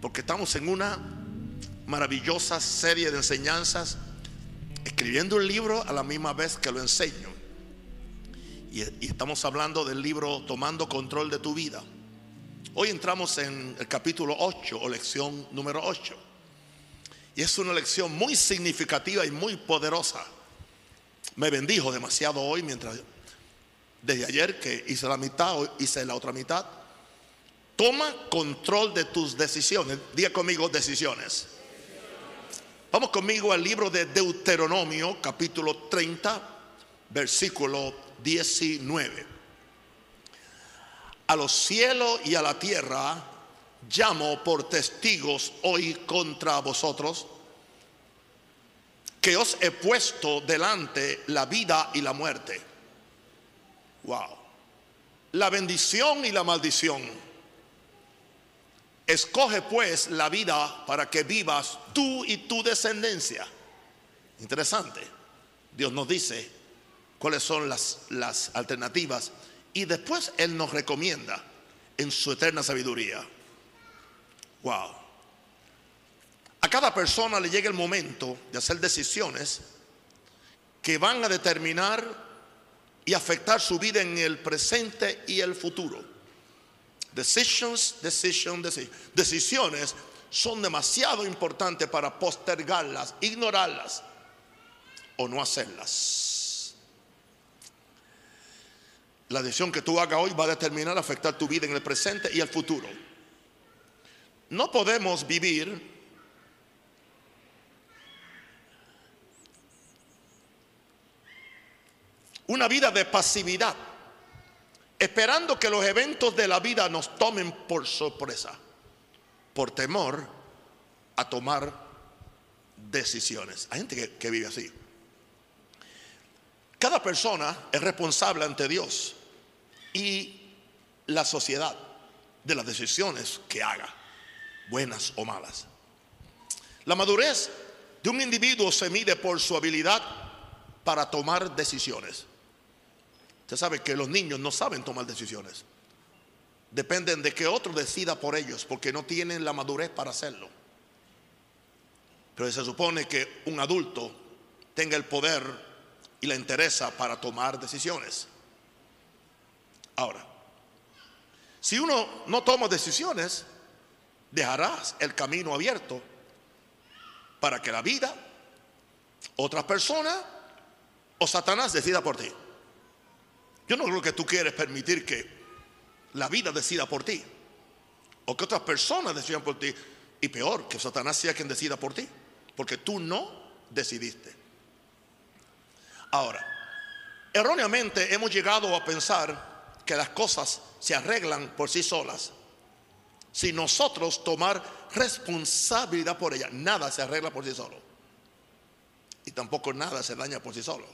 porque estamos en una maravillosa serie de enseñanzas, escribiendo un libro a la misma vez que lo enseño. Y, y estamos hablando del libro Tomando Control de tu Vida. Hoy entramos en el capítulo 8 o lección número 8. Y es una lección muy significativa y muy poderosa. Me bendijo demasiado hoy mientras desde ayer que hice la mitad, hoy hice la otra mitad. Toma control de tus decisiones. Diga conmigo decisiones. Vamos conmigo al libro de Deuteronomio, capítulo 30, versículo 19. A los cielos y a la tierra llamo por testigos hoy contra vosotros que os he puesto delante la vida y la muerte. Wow. La bendición y la maldición. Escoge pues la vida para que vivas tú y tu descendencia. Interesante. Dios nos dice cuáles son las, las alternativas y después Él nos recomienda en su eterna sabiduría. Wow. A cada persona le llega el momento de hacer decisiones que van a determinar y afectar su vida en el presente y el futuro. Decisions, decision, decision. Decisiones son demasiado importantes para postergarlas, ignorarlas o no hacerlas. La decisión que tú hagas hoy va a determinar afectar tu vida en el presente y el futuro. No podemos vivir una vida de pasividad, esperando que los eventos de la vida nos tomen por sorpresa, por temor a tomar decisiones. Hay gente que, que vive así. Cada persona es responsable ante Dios y la sociedad de las decisiones que haga, buenas o malas. La madurez de un individuo se mide por su habilidad para tomar decisiones. Usted sabe que los niños no saben tomar decisiones. Dependen de que otro decida por ellos porque no tienen la madurez para hacerlo. Pero se supone que un adulto tenga el poder y la interesa para tomar decisiones. Ahora, si uno no toma decisiones, dejarás el camino abierto para que la vida, otras personas o Satanás decida por ti. Yo no creo que tú quieres permitir que la vida decida por ti. O que otras personas decidan por ti. Y peor, que Satanás sea quien decida por ti. Porque tú no decidiste. Ahora, erróneamente hemos llegado a pensar que las cosas se arreglan por sí solas. Si nosotros tomar responsabilidad por ellas, nada se arregla por sí solo. Y tampoco nada se daña por sí solo.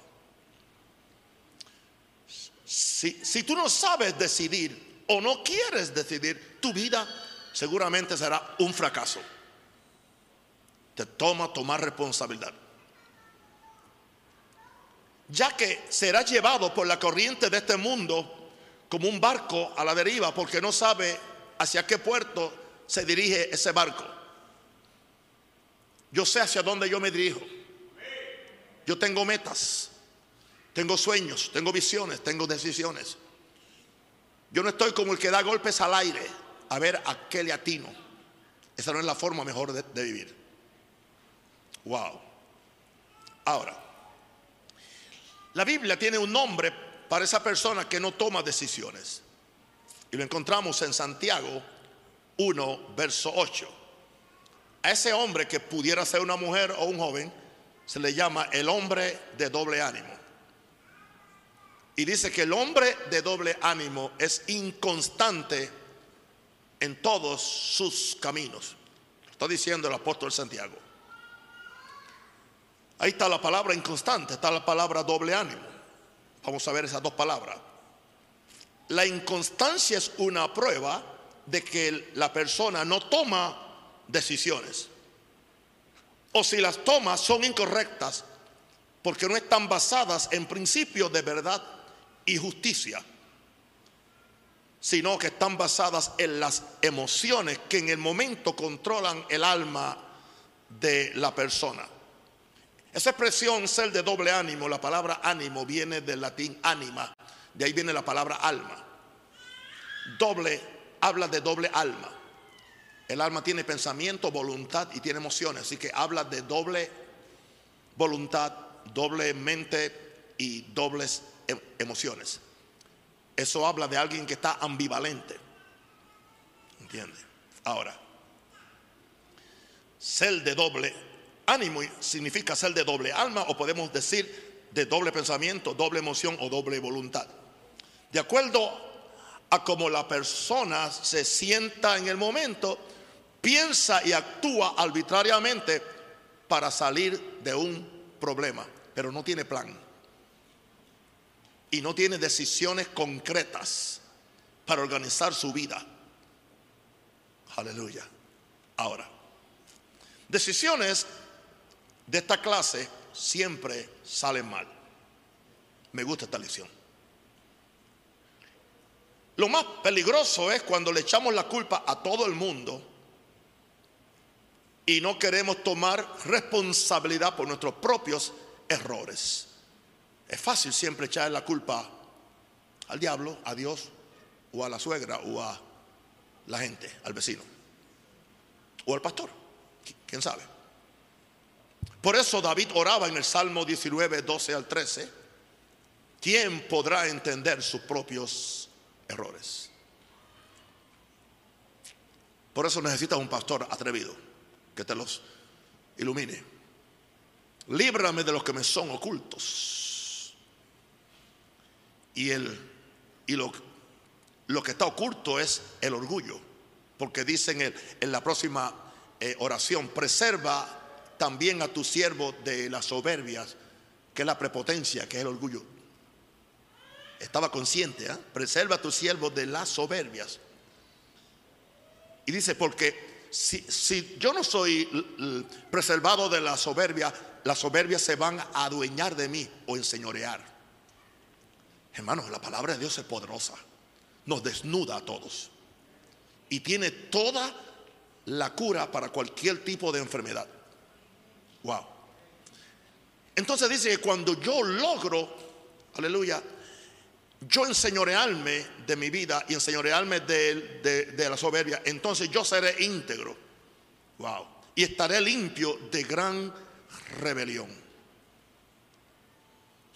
Si, tú no sabes decidir o no quieres decidir, tu vida seguramente será un fracaso. Te toma tomar responsabilidad. Ya que serás llevado por la corriente de este mundo como un barco a la deriva porque no sabe hacia qué puerto se dirige ese barco. Yo sé hacia dónde yo me dirijo. Yo tengo metas. Tengo sueños, tengo visiones, tengo decisiones. Yo no estoy como el que da golpes al aire a ver a qué le atino. Esa no es la forma mejor de, vivir. Wow. Ahora, la Biblia tiene un nombre para esa persona que no toma decisiones. Y lo encontramos en Santiago 1, verso 8. A ese hombre que pudiera ser una mujer o un joven, se le llama el hombre de doble ánimo. Y dice que el hombre de doble ánimo es inconstante en todos sus caminos. Está diciendo el apóstol Santiago. Ahí está la palabra inconstante, está la palabra doble ánimo. Vamos a ver esas dos palabras. La inconstancia es una prueba de que la persona no toma decisiones. O si las toma son incorrectas porque no están basadas en principios de verdad y justicia. sino que están basadas en las emociones que en el momento controlan el alma de la persona. Esa expresión ser de doble ánimo, la palabra ánimo viene del latín anima, de ahí viene la palabra alma. Doble habla de doble alma. El alma tiene pensamiento, voluntad y tiene emociones, así que habla de doble voluntad, doble mente y dobles emociones. Eso habla de alguien que está ambivalente. ¿Entiende? Ahora, ser de doble ánimo significa ser de doble alma o podemos decir de doble pensamiento, doble emoción o doble voluntad. De acuerdo a cómo la persona se sienta en el momento, piensa y actúa arbitrariamente para salir de un problema, pero no tiene plan y no tiene decisiones concretas para organizar su vida. Aleluya. Ahora, decisiones de esta clase siempre salen mal. Me gusta esta lección. Lo más peligroso es cuando le echamos la culpa a todo el mundo y no queremos tomar responsabilidad por nuestros propios errores. Es fácil siempre echar la culpa al diablo, a Dios, o a la suegra, o a la gente, al vecino, o al pastor, quién sabe. Por eso David oraba en el Salmo 19, 12 al 13, ¿quién podrá entender sus propios errores? Por eso necesitas un pastor atrevido que te los ilumine. Líbrame de los que me son ocultos. Y, el, y lo, lo que está oculto es el orgullo. Porque dicen en, en la próxima eh, oración, preserva también a tu siervo de las soberbias, que es la prepotencia, que es el orgullo. Estaba consciente, ¿eh? preserva a tu siervo de las soberbias. Y dice, porque si, yo no soy preservado de la soberbia, las soberbias se van a adueñar de mí o enseñorear. Hermanos, la palabra de Dios es poderosa. Nos desnuda a todos. Y tiene toda la cura para cualquier tipo de enfermedad. Wow. Entonces dice que cuando yo logro, aleluya, yo enseñorearme de mi vida y enseñorearme de, de, la soberbia, entonces yo seré íntegro. Wow. Y estaré limpio de gran rebelión.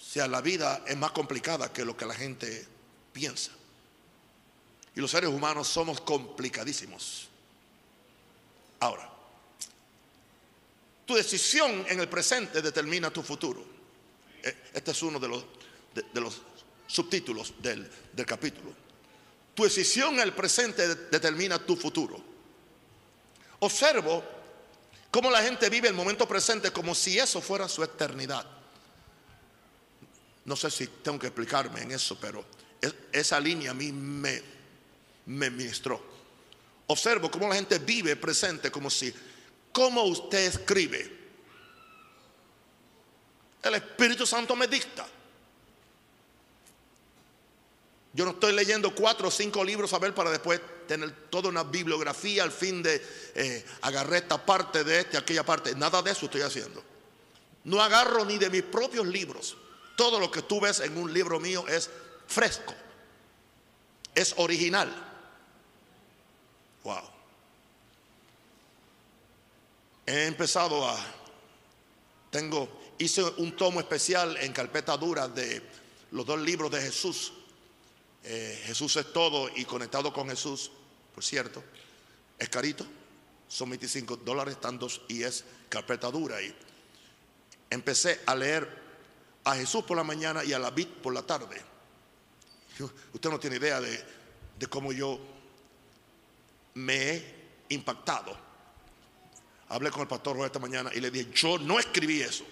O sea, la vida es más complicada que lo que la gente piensa. Y los seres humanos somos complicadísimos. Ahora, tu decisión en el presente determina tu futuro. E, este es uno de los, de los subtítulos del, capítulo. Tu decisión en el presente determina tu futuro. Observo cómo la gente vive el momento presente como si eso fuera su eternidad. No sé si tengo que explicarme en eso, pero esa línea a mí me, me ministró. Observo cómo la gente vive presente como si, como usted escribe, el Espíritu Santo me dicta. Yo no estoy leyendo cuatro o cinco libros a ver para después tener toda una bibliografía al fin de eh, agarrar esta parte de este, aquella parte. Nada de eso estoy haciendo. No agarro ni de mis propios libros. Todo lo que tú ves en un libro mío es fresco. Es original. Wow. He empezado a. Tengo. Hice un tomo especial en carpeta dura de los dos libros de Jesús eh, Jesús es todo y conectado con Jesús, por cierto, es carito, son 25 dólares, están dos y es carpeta dura. Y empecé a leer a Jesús por la mañana y a la vid por la tarde. Usted no tiene idea de, de cómo yo me he impactado. Hablé con el pastor esta mañana y le dije, yo no escribí eso.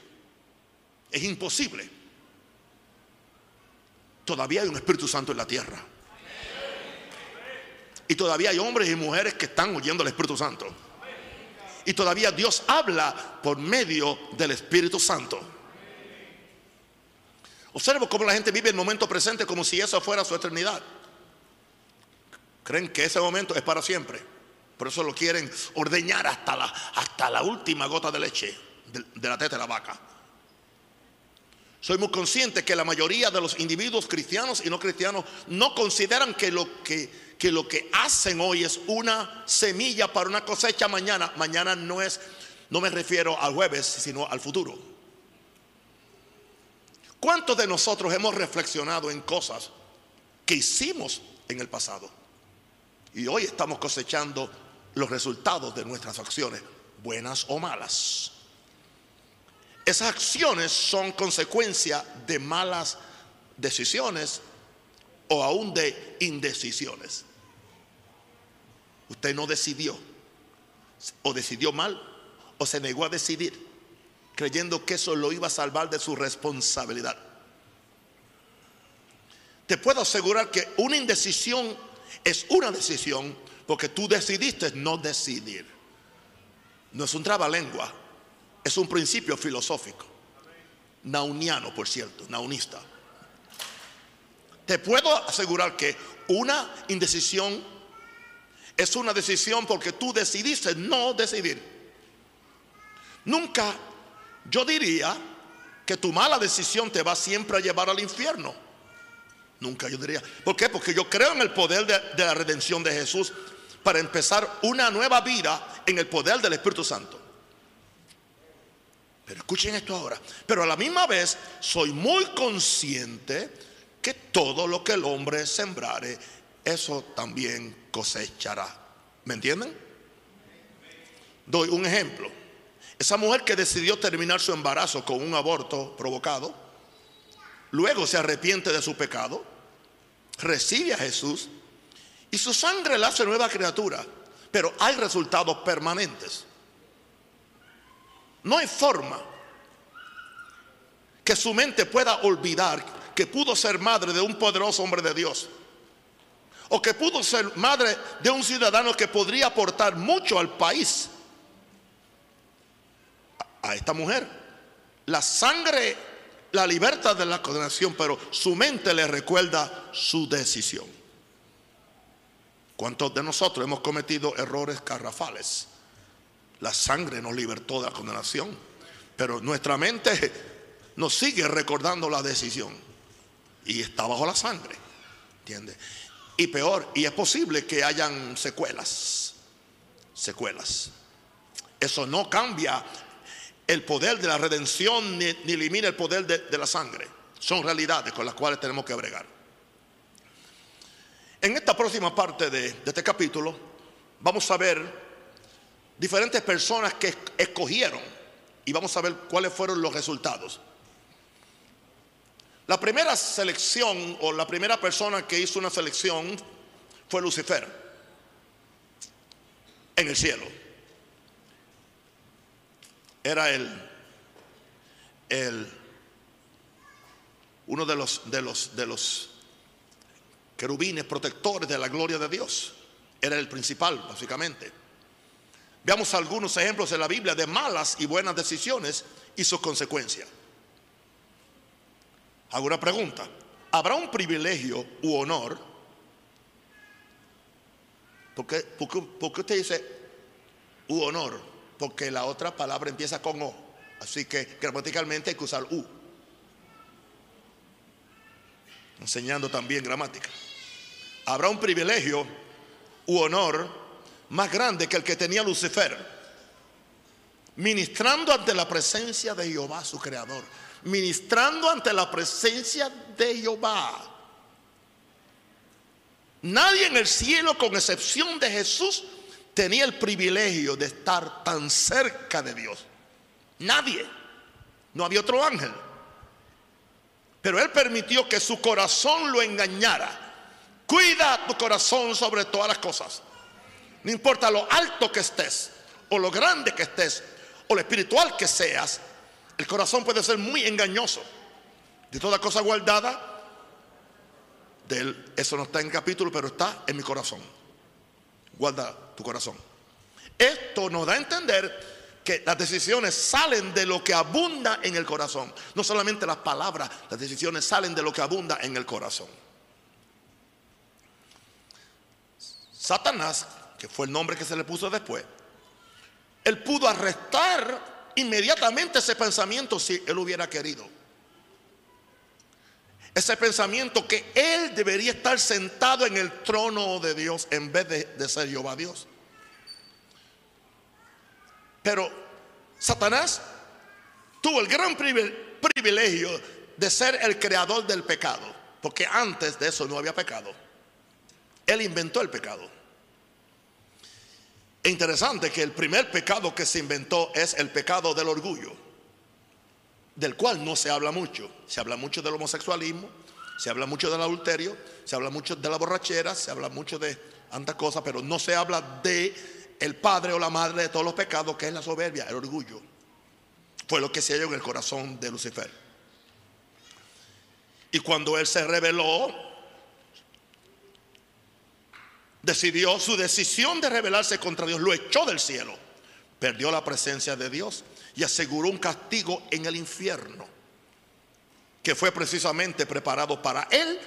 Es imposible todavía hay un Espíritu Santo en la tierra. Y todavía hay hombres y mujeres que están oyendo al Espíritu Santo. Y todavía Dios habla por medio del Espíritu Santo. Observo cómo la gente vive el momento presente como si eso fuera su eternidad. Creen que ese momento es para siempre. Por eso lo quieren ordeñar hasta la, hasta la última gota de leche de, la teta de la vaca. Soy muy consciente que la mayoría de los individuos cristianos y no cristianos no consideran que lo que, que lo que hacen hoy es una semilla para una cosecha mañana. Mañana no es, no me refiero al jueves, sino al futuro. ¿Cuántos de nosotros hemos reflexionado en cosas que hicimos en el pasado? Y hoy estamos cosechando los resultados de nuestras acciones, buenas o malas. Esas acciones son consecuencia de malas decisiones o aún de indecisiones. Usted no decidió, o decidió mal, o se negó a decidir, creyendo que eso lo iba a salvar de su responsabilidad. Te puedo asegurar que una indecisión es una decisión porque tú decidiste no decidir. No es un trabalengua, es un principio filosófico. Nauniano, por cierto, naunista. Te puedo asegurar que una indecisión es una decisión porque tú decidiste no decidir. Nunca yo diría que tu mala decisión te va siempre a llevar al infierno. Nunca yo diría. ¿Por qué? Porque yo creo en el poder de, la redención de Jesús para empezar una nueva vida en el poder del Espíritu Santo. Pero escuchen esto ahora. Pero a la misma vez soy muy consciente que todo lo que el hombre sembrare, eso también cosechará. ¿Me entienden? Doy un ejemplo. Esa mujer que decidió terminar su embarazo con un aborto provocado, luego se arrepiente de su pecado, recibe a Jesús y su sangre la hace nueva criatura, pero hay resultados permanentes. No hay forma que su mente pueda olvidar que pudo ser madre de un poderoso hombre de Dios. O que pudo ser madre de un ciudadano que podría aportar mucho al país. A esta mujer. La sangre la libertad de la condenación, pero su mente le recuerda su decisión. ¿Cuántos de nosotros hemos cometido errores garrafales? La sangre nos libertó de la condenación. Pero nuestra mente nos sigue recordando la decisión. Y está bajo la sangre. ¿Entiende? Y peor, y es posible que hayan secuelas. Secuelas. Eso no cambia el poder de la redención ni, elimina el poder de, la sangre. Son realidades con las cuales tenemos que bregar. En esta próxima parte de, de este capítulo vamos a ver diferentes personas que escogieron y vamos a ver cuáles fueron los resultados. La primera selección o la primera persona que hizo una selección fue Lucifer en el cielo. Era el, el uno de los, de los, de los querubines protectores de la gloria de Dios. Era el principal, básicamente. Veamos algunos ejemplos en la Biblia de malas y buenas decisiones y sus consecuencias. Hago una pregunta. ¿Habrá un privilegio u honor? ¿Por qué, usted dice u honor? Porque la otra palabra empieza con O. Así que gramaticalmente hay que usar U. Enseñando también gramática. ¿Habrá un privilegio u honor más grande que el que tenía Lucifer, ministrando ante la presencia de Jehová, su creador, ministrando ante la presencia de Jehová. Nadie en el cielo, con excepción de Jesús, tenía el privilegio de estar tan cerca de Dios. Nadie. No había otro ángel. Pero Él permitió que su corazón lo engañara. Cuida tu corazón sobre todas las cosas. No importa lo alto que estés, o lo grande que estés, o lo espiritual que seas, el corazón puede ser muy engañoso. De toda cosa guardada, de eso no está en el capítulo, pero está en mi corazón. Guarda tu corazón. Esto nos da a entender que las decisiones salen de lo que abunda en el corazón. No solamente las palabras, las decisiones salen de lo que abunda en el corazón. Satanás, que fue el nombre que se le puso después, él pudo arrestar inmediatamente ese pensamiento si él hubiera querido. Ese pensamiento que él debería estar sentado en el trono de Dios en vez de, ser Jehová Dios. Pero Satanás tuvo el gran privilegio de ser el creador del pecado, porque antes de eso no había pecado. Él inventó el pecado. Es interesante que el primer pecado que se inventó es el pecado del orgullo, del cual no se habla mucho. Se habla mucho del homosexualismo, se habla mucho del adulterio, se habla mucho de la borrachera, se habla mucho de tantas cosas, pero no se habla de el padre o la madre de todos los pecados, que es la soberbia, el orgullo. Fue lo que se halló en el corazón de Lucifer. Y cuando él se rebeló, decidió su decisión de rebelarse contra Dios, lo echó del cielo, perdió la presencia de Dios y aseguró un castigo en el infierno, que fue precisamente preparado para él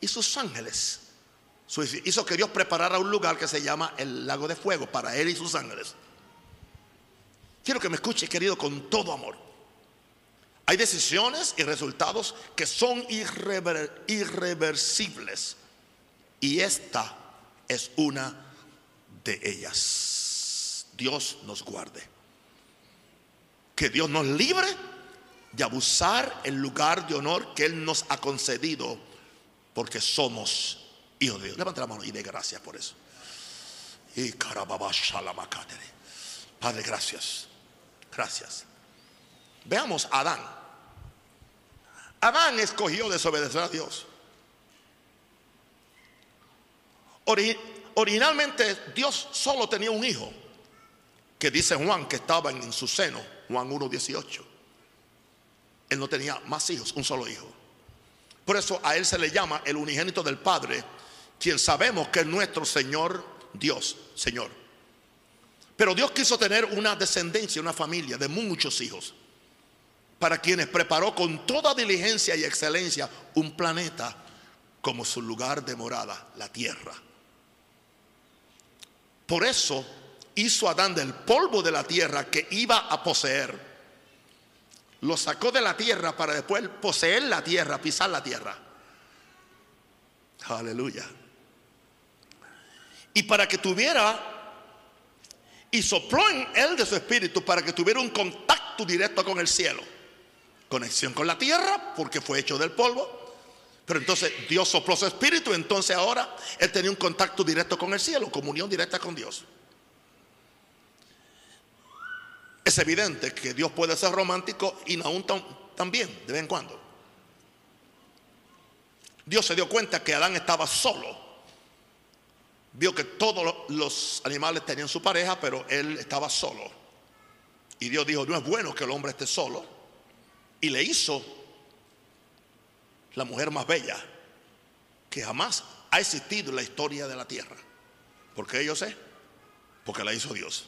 y sus ángeles. Hizo que Dios preparara un lugar que se llama el lago de fuego para él y sus ángeles. Quiero que me escuche, querido, con todo amor. Hay decisiones y resultados que son irreversibles. Y esta es una de ellas. Dios nos guarde. Que Dios nos libre de abusar el lugar de honor que Él nos ha concedido porque somos hijos de Dios. Levanta la mano y dé gracias por eso. Y Padre, gracias. Gracias. Veamos a Adán. Adán escogió desobedecer a Dios. originalmente Dios solo tenía un hijo, que dice Juan que estaba en, su seno, Juan 1.18. Él no tenía más hijos, un solo hijo. Por eso a él se le llama el unigénito del Padre, quien sabemos que es nuestro Señor Dios, Señor. Pero Dios quiso tener una descendencia, una familia de muchos hijos, para quienes preparó con toda diligencia y excelencia un planeta como su lugar de morada, la tierra. Por eso hizo Adán del polvo de la tierra que iba a poseer. Lo sacó de la tierra para después poseer la tierra, pisar la tierra. Aleluya. Y para que tuviera, y sopló en él de su espíritu para que tuviera un contacto directo con el cielo. Conexión con la tierra, porque fue hecho del polvo pero entonces Dios sopló su espíritu, entonces ahora él tenía un contacto directo con el cielo, comunión directa con Dios. Es evidente que Dios puede ser romántico y aún también, de vez en cuando. Dios se dio cuenta que Adán estaba solo. Vio que todos los animales tenían su pareja, pero él estaba solo. Y Dios dijo, no es bueno que el hombre esté solo. Y le hizo la mujer más bella que jamás ha existido en la historia de la tierra. ¿Por qué yo sé? Porque la hizo Dios.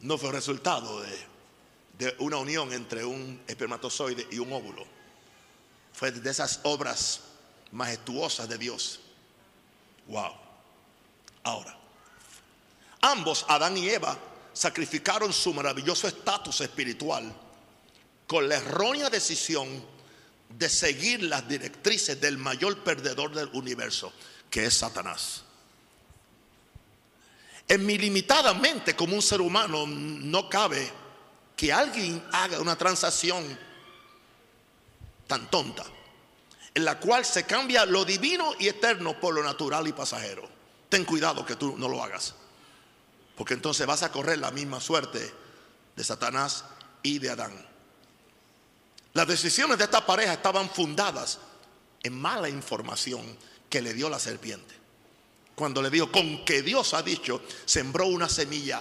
No fue resultado de, de una unión entre un espermatozoide y un óvulo. Fue de esas obras majestuosas de Dios. Wow. Ahora, ambos, Adán y Eva, sacrificaron su maravilloso estatus espiritual con la errónea decisión de seguir las directrices del mayor perdedor del universo, que es Satanás. En mi limitada mente como un ser humano no cabe que alguien haga una transacción tan tonta, en la cual se cambia lo divino y eterno por lo natural y pasajero. Ten cuidado que tú no lo hagas. Porque entonces vas a correr la misma suerte de Satanás y de Adán. Las decisiones de esta pareja estaban fundadas en mala información que le dio la serpiente. Cuando le dijo, con que Dios ha dicho, sembró una semilla.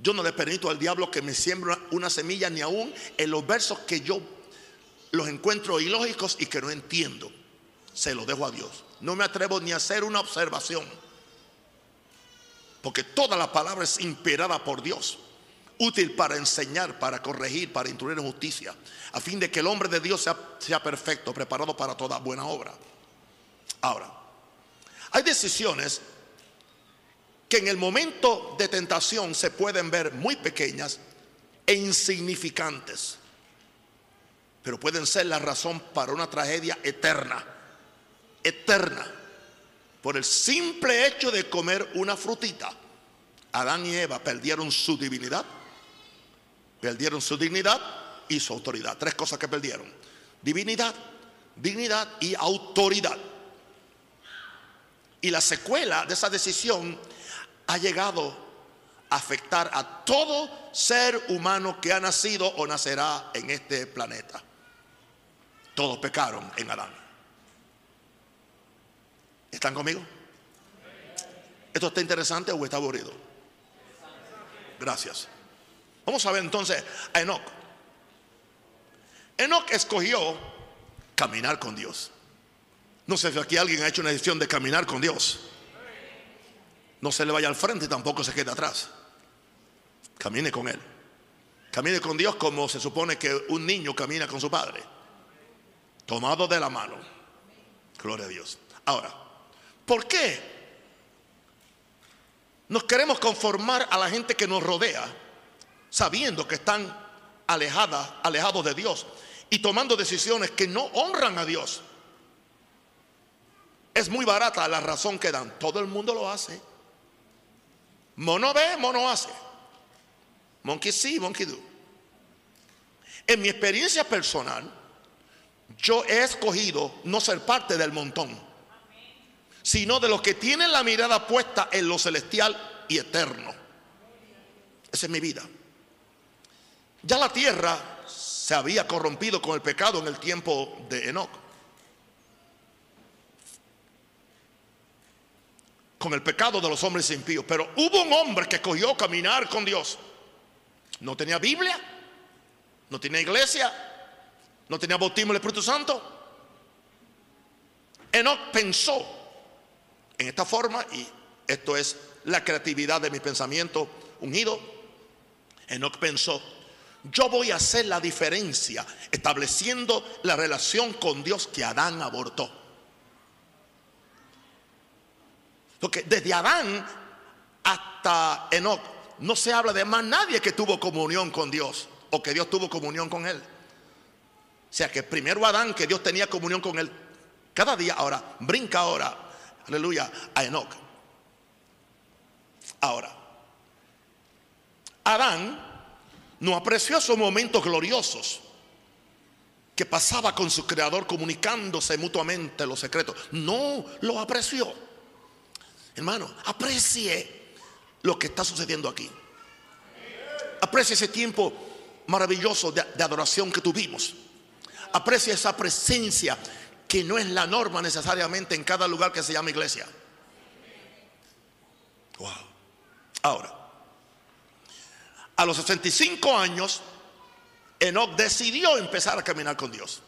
Yo no le permito al diablo que me siembre una semilla ni aún en los versos que yo los encuentro ilógicos y que no entiendo. Se los dejo a Dios. No me atrevo ni a hacer una observación porque toda la palabra es inspirada por Dios. útil para enseñar, para corregir, para instruir en justicia, a fin de que el hombre de Dios sea, sea perfecto, preparado para toda buena obra. Ahora, hay decisiones que en el momento de tentación se pueden ver muy pequeñas e insignificantes, pero pueden ser la razón para una tragedia eterna, eterna, por el simple hecho de comer una frutita. Adán y Eva perdieron su divinidad, perdieron su dignidad y su autoridad. Tres cosas que perdieron. Divinidad, dignidad y autoridad. Y la secuela de esa decisión ha llegado a afectar a todo ser humano que ha nacido o nacerá en este planeta. Todos pecaron en Adán. ¿Están conmigo? ¿Esto está interesante o está aburrido? Gracias. Vamos a ver entonces a Enoch. Enoch escogió caminar con Dios. No sé si aquí alguien ha hecho una decisión de caminar con Dios. No se le vaya al frente tampoco se quede atrás. Camine con Él. Camine con Dios como se supone que un niño camina con su padre. Tomado de la mano. Gloria a Dios. Ahora, ¿por qué nos queremos conformar a la gente que nos rodea sabiendo que están alejadas, alejados de Dios y tomando decisiones que no honran a Dios? Es muy barata la razón que dan. Todo el mundo lo hace. Mono ve, mono hace. Monkey see, monkey do. En mi experiencia personal, yo he escogido no ser parte del montón, sino de los que tienen la mirada puesta en lo celestial y eterno. Esa es mi vida. Ya la tierra se había corrompido con el pecado en el tiempo de Enoch. Con el pecado de los hombres impíos. Pero hubo un hombre que cogió caminar con Dios. No tenía Biblia, no tenía iglesia, no tenía bautismo del Espíritu Santo. Enoch pensó en esta forma, y esto es la creatividad de mi pensamiento unido. Enoch pensó, yo voy a hacer la diferencia estableciendo la relación con Dios que Adán abortó. Porque desde Adán hasta Enoch no se habla de más nadie que tuvo comunión con Dios o que Dios tuvo comunión con él. O sea que primero Adán, que Dios tenía comunión con él cada día, ahora brinca ahora, aleluya, a Enoch. Ahora, Adán no apreció esos momentos gloriosos que pasaba con su creador comunicándose mutuamente los secretos. No lo apreció. Hermano, aprecie lo que está sucediendo aquí. Aprecie ese tiempo maravilloso de, adoración que tuvimos. Aprecia esa presencia que no es la norma necesariamente en cada lugar que se llama iglesia. Wow. Ahora, a los 65 años, Enoch decidió empezar a caminar con Dios.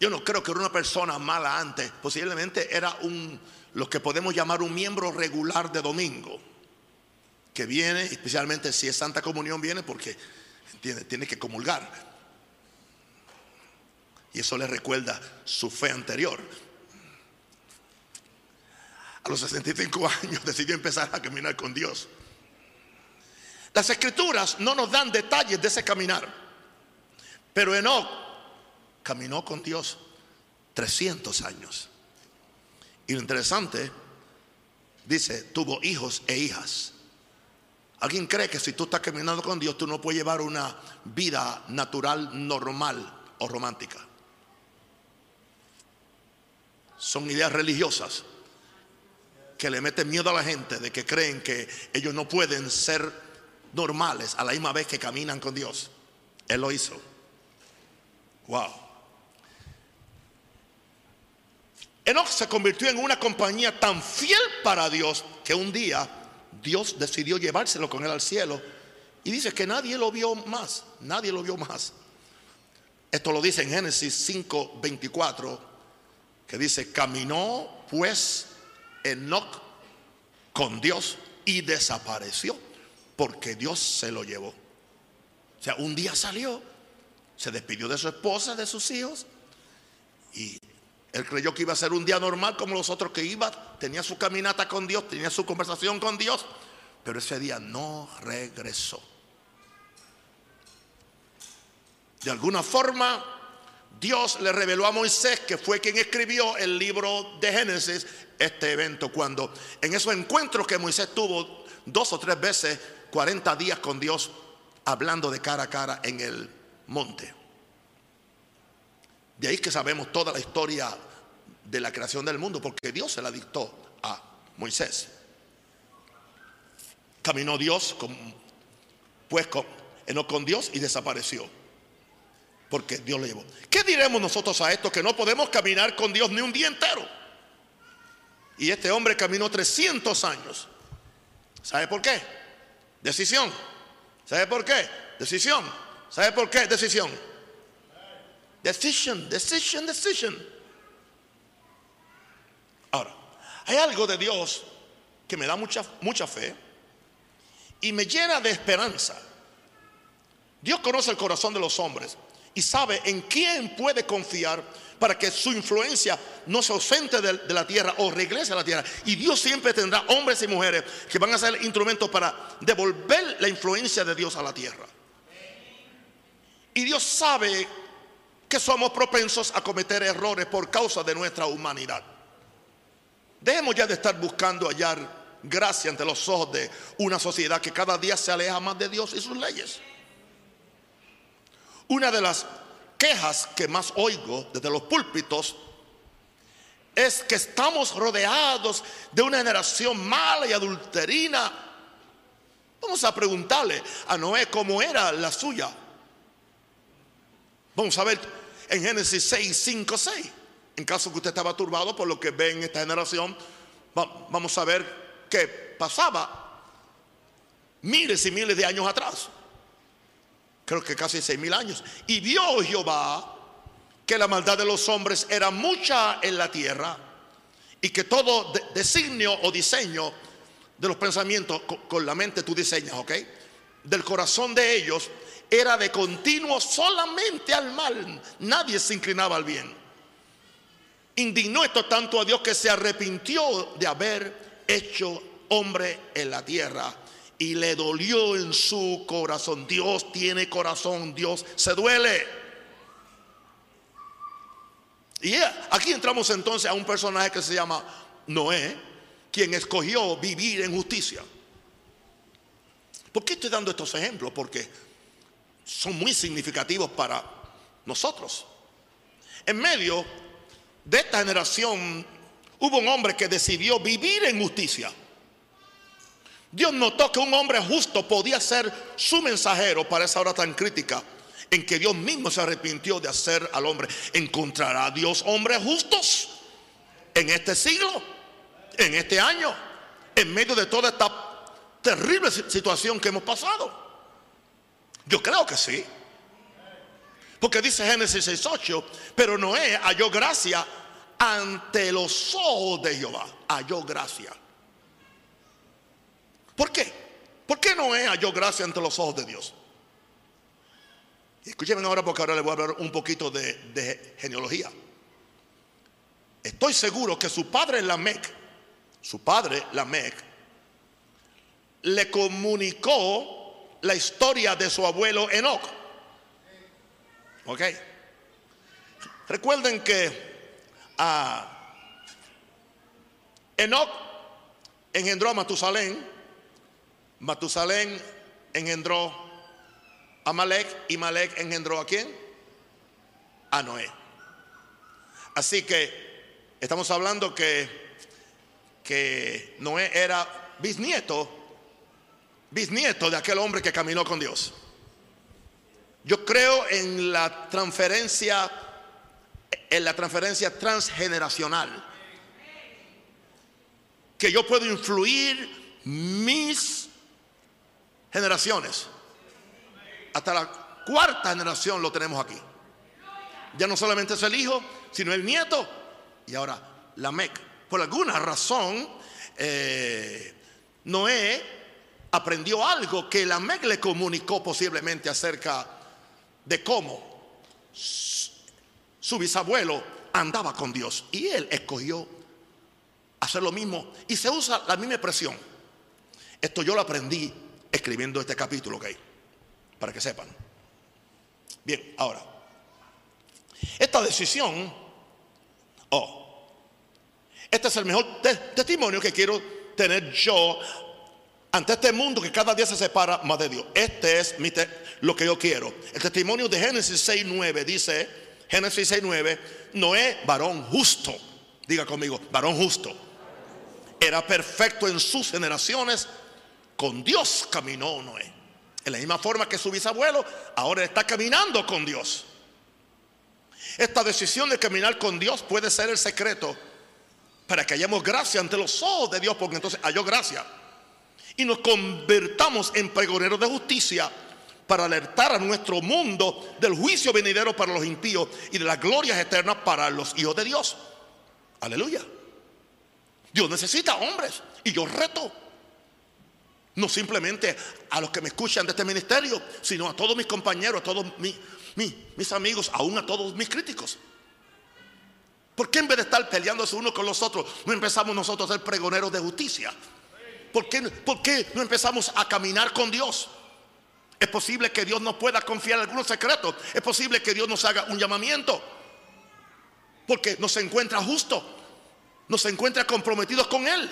Yo no creo que era una persona mala antes, posiblemente era un, lo que podemos llamar un miembro regular de domingo, que viene, especialmente si es Santa Comunión, viene porque tiene, tiene que comulgar. Y eso le recuerda su fe anterior. A los 65 años decidió empezar a caminar con Dios. Las escrituras no nos dan detalles de ese caminar, pero Enoch caminó con Dios 300 años. Y lo interesante, dice, tuvo hijos e hijas. ¿Alguien cree que si tú estás caminando con Dios, tú no puedes llevar una vida natural, normal o romántica? Son ideas religiosas que le meten miedo a la gente de que creen que ellos no pueden ser normales a la misma vez que caminan con Dios. Él lo hizo. Wow. Enoch se convirtió en una compañía tan fiel para Dios que un día Dios decidió llevárselo con él al cielo. Y dice que nadie lo vio más, nadie lo vio más. Esto lo dice en Génesis 5, 24, que dice, caminó pues Enoch con Dios y desapareció porque Dios se lo llevó. O sea, un día salió, se despidió de su esposa, de sus hijos y él creyó que iba a ser un día normal como los otros que iba, tenía su caminata con Dios, tenía su conversación con Dios, pero ese día no regresó. De alguna forma, Dios le reveló a Moisés, que fue quien escribió el libro de Génesis, este evento, cuando en esos encuentros que Moisés tuvo dos o tres veces, 40 días con Dios, hablando de cara a cara en el monte. De ahí que sabemos toda la historia de la creación del mundo, porque Dios se la dictó a Moisés. Caminó Dios con, pues con, con Dios y desapareció. Porque Dios le llevó. ¿Qué diremos nosotros a esto? Que no podemos caminar con Dios ni un día entero. Y este hombre caminó 300 años. ¿Sabe por qué? Decisión. ¿Sabe por qué? Decisión. ¿Sabe por qué? Decisión. Decision, decision, decision. Ahora, hay algo de Dios que me da mucha, mucha fe y me llena de esperanza. Dios conoce el corazón de los hombres y sabe en quién puede confiar para que su influencia no se ausente de, de, la tierra o regrese a la tierra. Y Dios siempre tendrá hombres y mujeres que van a ser instrumentos para devolver la influencia de Dios a la tierra. Y Dios sabe que somos propensos a cometer errores por causa de nuestra humanidad. Dejemos ya de estar buscando hallar gracia ante los ojos de una sociedad que cada día se aleja más de Dios y sus leyes. Una de las quejas que más oigo desde los púlpitos es que estamos rodeados de una generación mala y adulterina. Vamos a preguntarle a Noé cómo era la suya. Vamos a ver en Génesis 6, 5, 6. En caso que usted estaba turbado por lo que ve en esta generación, vamos a ver qué pasaba miles y miles de años atrás. Creo que casi seis mil años. Y vio Jehová que la maldad de los hombres era mucha en la tierra y que todo designio o diseño de los pensamientos, con la mente tú diseñas, ¿ok? Del corazón de ellos era de continuo solamente al mal. Nadie se inclinaba al bien. Indignó esto tanto a Dios que se arrepintió de haber hecho hombre en la tierra. Y le dolió en su corazón. Dios tiene corazón, Dios se duele. Y aquí entramos entonces a un personaje que se llama Noé, quien escogió vivir en justicia. ¿Por qué estoy dando estos ejemplos? Porque son muy significativos para nosotros. En medio de esta generación hubo un hombre que decidió vivir en justicia. Dios notó que un hombre justo podía ser su mensajero para esa hora tan crítica en que Dios mismo se arrepintió de hacer al hombre. ¿Encontrará Dios hombres justos en este siglo, en este año, en medio de toda esta terrible situación que hemos pasado? Yo creo que sí. Porque dice Génesis 6:8, pero Noé halló gracia ante los ojos de Jehová. Halló gracia. ¿Por qué? ¿Por qué Noé halló gracia ante los ojos de Dios? Escúchenme ahora porque ahora le voy a hablar un poquito de, genealogía. Estoy seguro que su padre Lamec, su padre Lamec, le comunicó la historia de su abuelo Enoch. ¿Ok? Recuerden que a Enoch engendró a Matusalén, Matusalén engendró a Malek y Malek engendró a quién? A Noé. Así que estamos hablando que, que Noé era bisnieto bisnieto de aquel hombre que caminó con Dios. Yo creo en la transferencia, en la transferencia transgeneracional. Que yo puedo influir mis generaciones. Hasta la cuarta generación lo tenemos aquí. Ya no solamente es el hijo, sino el nieto. Y ahora la MEC. Por alguna razón, eh, Noé aprendió algo que la MEC le comunicó posiblemente acerca de cómo su bisabuelo andaba con Dios. Y él escogió hacer lo mismo. Y se usa la misma expresión. Esto yo lo aprendí escribiendo este capítulo, ¿ok? Para que sepan. Bien, ahora. Esta decisión, oh, este es el mejor testimonio que quiero tener yo ante este mundo que cada día se separa más de Dios. Este es lo que yo quiero. El testimonio de Génesis 6.9 dice, Génesis 6.9, Noé, varón justo. Diga conmigo, varón justo. Era perfecto en sus generaciones. Con Dios caminó Noé. En la misma forma que su bisabuelo, ahora está caminando con Dios. Esta decisión de caminar con Dios puede ser el secreto para que hayamos gracia ante los ojos de Dios, porque entonces halló gracia. Y nos convertamos en pregoneros de justicia para alertar a nuestro mundo del juicio venidero para los impíos y de las glorias eternas para los hijos de Dios. Aleluya. Dios necesita hombres y yo reto. No simplemente a los que me escuchan de este ministerio, sino a todos mis compañeros, a todos mis, mis, amigos, aún a todos mis críticos. ¿Por qué en vez de estar peleándose uno con los otros, no empezamos nosotros a ser pregoneros de justicia? ¿Por qué, ¿Por qué no empezamos a caminar con Dios? Es posible que Dios nos pueda confiar algunos secretos. Es posible que Dios nos haga un llamamiento. Porque nos encuentra justo. Nos encuentra comprometidos con Él.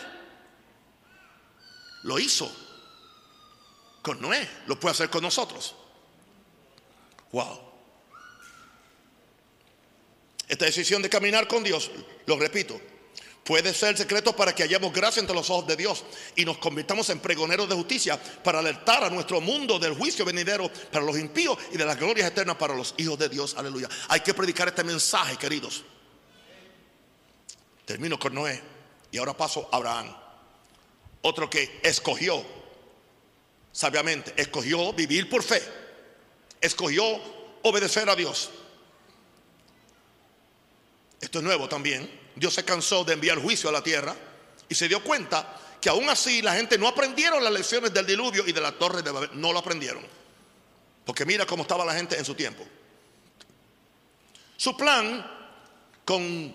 Lo hizo con Noé. Lo puede hacer con nosotros. Wow. Esta decisión de caminar con Dios, lo repito, Puede ser el secreto para que hayamos gracia entre los ojos de Dios y nos convirtamos en pregoneros de justicia para alertar a nuestro mundo del juicio venidero para los impíos y de las glorias eternas para los hijos de Dios. Aleluya. Hay que predicar este mensaje, queridos. Termino con Noé y ahora paso a Abraham. Otro que escogió sabiamente, escogió vivir por fe, escogió obedecer a Dios. Esto es nuevo también. Dios se cansó de enviar juicio a la tierra y se dio cuenta que aún así la gente no aprendieron las lecciones del diluvio y de la torre de Babel. No lo aprendieron. Porque mira cómo estaba la gente en su tiempo. Su plan con,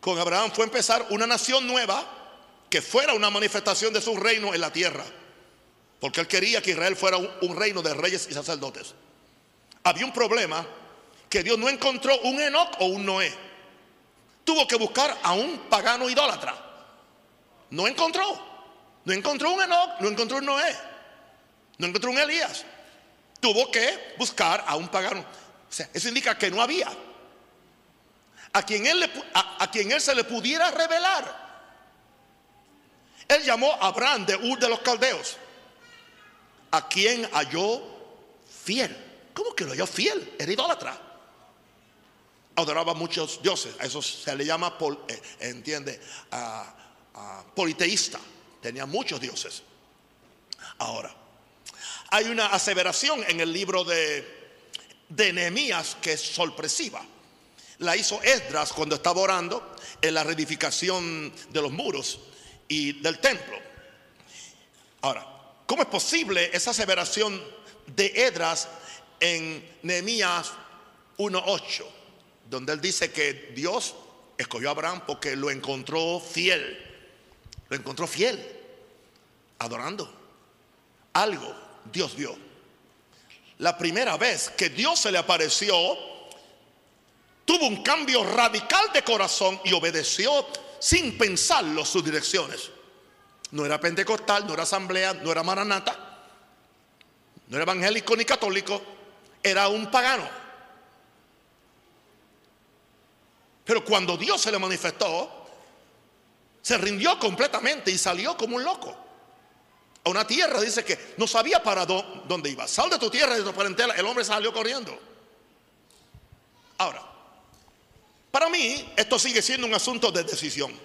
con Abraham fue empezar una nación nueva que fuera una manifestación de su reino en la tierra. Porque él quería que Israel fuera un, un reino de reyes y sacerdotes. Había un problema que Dios no encontró un Enoch o un Noé tuvo que buscar a un pagano idólatra. No encontró. No encontró un Enoch, no encontró un Noé, no encontró un Elías. Tuvo que buscar a un pagano. O sea, eso indica que no había. A quien él, a, quien él se le pudiera revelar. Él llamó a Abraham de Ur de los Caldeos, a quien halló fiel. ¿Cómo que lo halló fiel? Era idólatra adoraba muchos dioses. A eso se le llama, eh, entiende, politeísta. Tenía muchos dioses. Ahora, hay una aseveración en el libro de, de Nehemías que es sorpresiva. La hizo Esdras cuando estaba orando en la reedificación de los muros y del templo. Ahora, ¿cómo es posible esa aseveración de Esdras en Nehemías 1.8? Donde él dice que Dios escogió a Abraham porque lo encontró fiel. Lo encontró fiel, adorando. Algo Dios vio. La primera vez que Dios se le apareció, tuvo un cambio radical de corazón y obedeció sin pensarlo sus direcciones. No era pentecostal, no era asamblea, no era maranata, no era evangélico ni católico, era un pagano. Pero cuando Dios se le manifestó, se rindió completamente y salió como un loco. A una tierra dice que no sabía para dónde iba. Sal de tu tierra y de tu parentela. El hombre salió corriendo. Ahora, para mí esto sigue siendo un asunto de decisión.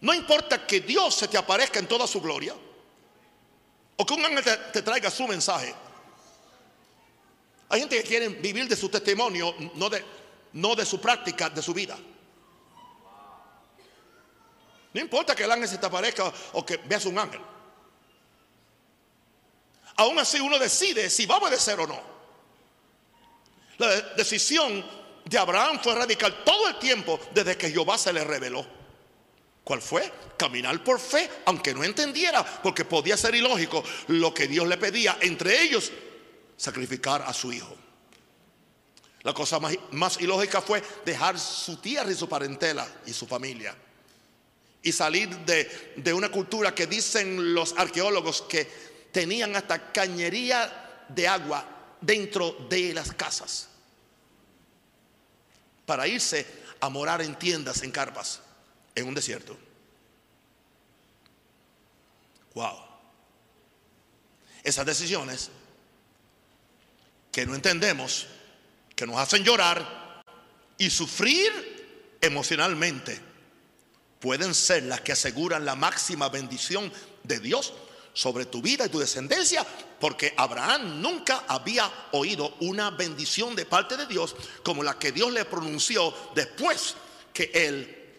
No importa que Dios se te aparezca en toda su gloria o que un ángel te, traiga su mensaje. Hay gente que quiere vivir de su testimonio, no de, no de su práctica, de su vida. No importa que el ángel se te aparezca o que veas un ángel. Aún así uno decide si va a obedecer o no. La decisión de Abraham fue radical todo el tiempo desde que Jehová se le reveló. ¿Cuál fue? Caminar por fe, aunque no entendiera, porque podía ser ilógico lo que Dios le pedía, entre ellos sacrificar a su hijo. La cosa más, ilógica fue dejar su tierra y su parentela y su familia y salir de, de una cultura que dicen los arqueólogos que tenían hasta cañería de agua dentro de las casas para irse a morar en tiendas, en carpas, en un desierto. Wow. Esas decisiones que no entendemos, que nos hacen llorar y sufrir emocionalmente, pueden ser las que aseguran la máxima bendición de Dios sobre tu vida y tu descendencia, porque Abraham nunca había oído una bendición de parte de Dios como la que Dios le pronunció después que él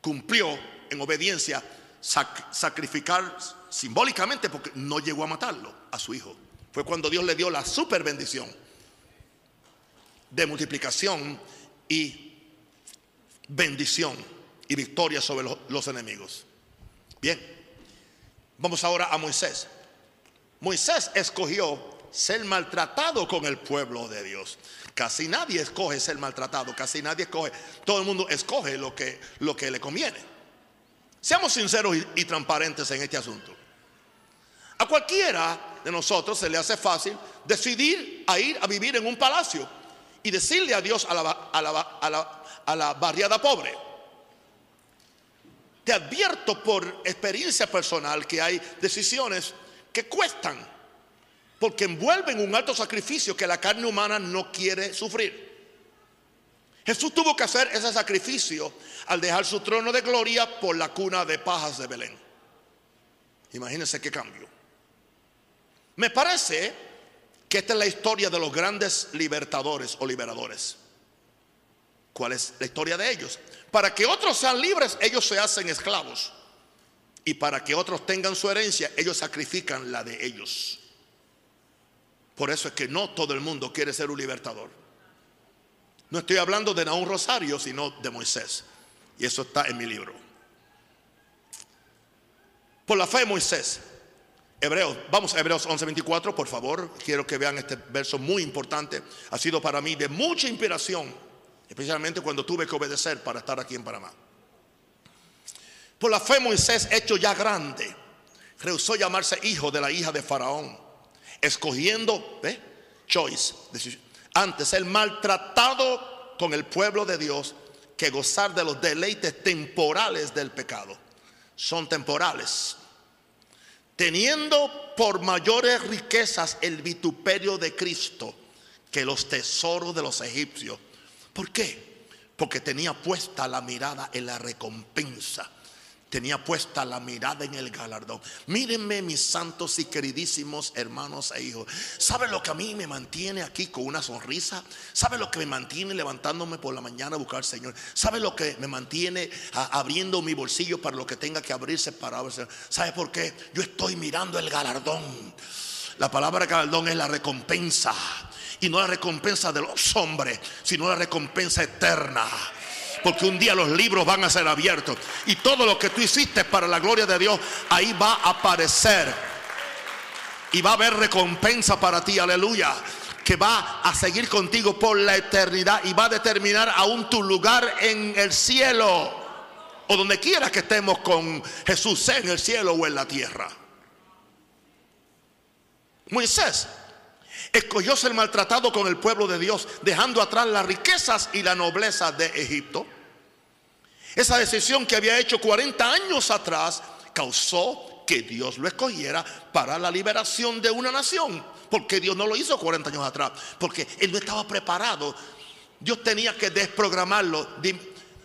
cumplió en obediencia sacrificar simbólicamente porque no llegó a matarlo a su hijo. Fue cuando Dios le dio la super bendición de multiplicación y bendición y victoria sobre los, enemigos. Bien. Vamos ahora a Moisés. Moisés escogió ser maltratado con el pueblo de Dios. Casi nadie escoge ser maltratado, casi nadie escoge, todo el mundo escoge lo que, lo que le conviene. Seamos sinceros y, transparentes en este asunto. A cualquiera de nosotros se le hace fácil decidir a ir a vivir en un palacio y decirle adiós a la, a la, a la, barriada pobre. Te advierto por experiencia personal que hay decisiones que cuestan, porque envuelven un alto sacrificio que la carne humana no quiere sufrir. Jesús tuvo que hacer ese sacrificio al dejar su trono de gloria por la cuna de pajas de Belén. Imagínense qué cambio. Me parece que esta es la historia de los grandes libertadores o liberadores. ¿Cuál es la historia de ellos? Para que otros sean libres, ellos se hacen esclavos. Y para que otros tengan su herencia, ellos sacrifican la de ellos. Por eso es que no todo el mundo quiere ser un libertador. No estoy hablando de Naúm Rosario, sino de Moisés. Y eso está en mi libro. Por la fe de Moisés. Hebreos, vamos a Hebreos 11:24, por favor. Quiero que vean este verso muy importante. Ha sido para mí de mucha inspiración especialmente cuando tuve que obedecer para estar aquí en Panamá. Por la fe Moisés, hecho ya grande, rehusó llamarse hijo de la hija de Faraón, escogiendo, ¿ve? Choice, antes el maltratado con el pueblo de Dios que gozar de los deleites temporales del pecado. Son temporales. Teniendo por mayores riquezas el vituperio de Cristo que los tesoros de los egipcios ¿Por qué? Porque tenía puesta la mirada en la recompensa. Tenía puesta la mirada en el galardón. Mírenme, mis santos y queridísimos hermanos e hijos. ¿Sabe lo que a mí me mantiene aquí con una sonrisa? ¿Sabe lo que me mantiene levantándome por la mañana a buscar al Señor? ¿Sabe lo que me mantiene abriendo mi bolsillo para lo que tenga que abrirse para abrirse? ¿Sabe por qué? Yo estoy mirando el galardón. La palabra galardón es la recompensa y no la recompensa de los hombres, sino la recompensa eterna. Porque un día los libros van a ser abiertos y todo lo que tú hiciste para la gloria de Dios, ahí va a aparecer. Y va a haber recompensa para ti, aleluya. Que va a seguir contigo por la eternidad y va a determinar aún tu lugar en el cielo. O donde quiera que estemos con Jesús, sea en el cielo o en la tierra. Moisés escogió ser maltratado con el pueblo de Dios, dejando atrás las riquezas y la nobleza de Egipto. Esa decisión que había hecho 40 años atrás causó que Dios lo escogiera para la liberación de una nación. Porque Dios no lo hizo 40 años atrás, porque Él no estaba preparado. Dios tenía que desprogramarlo,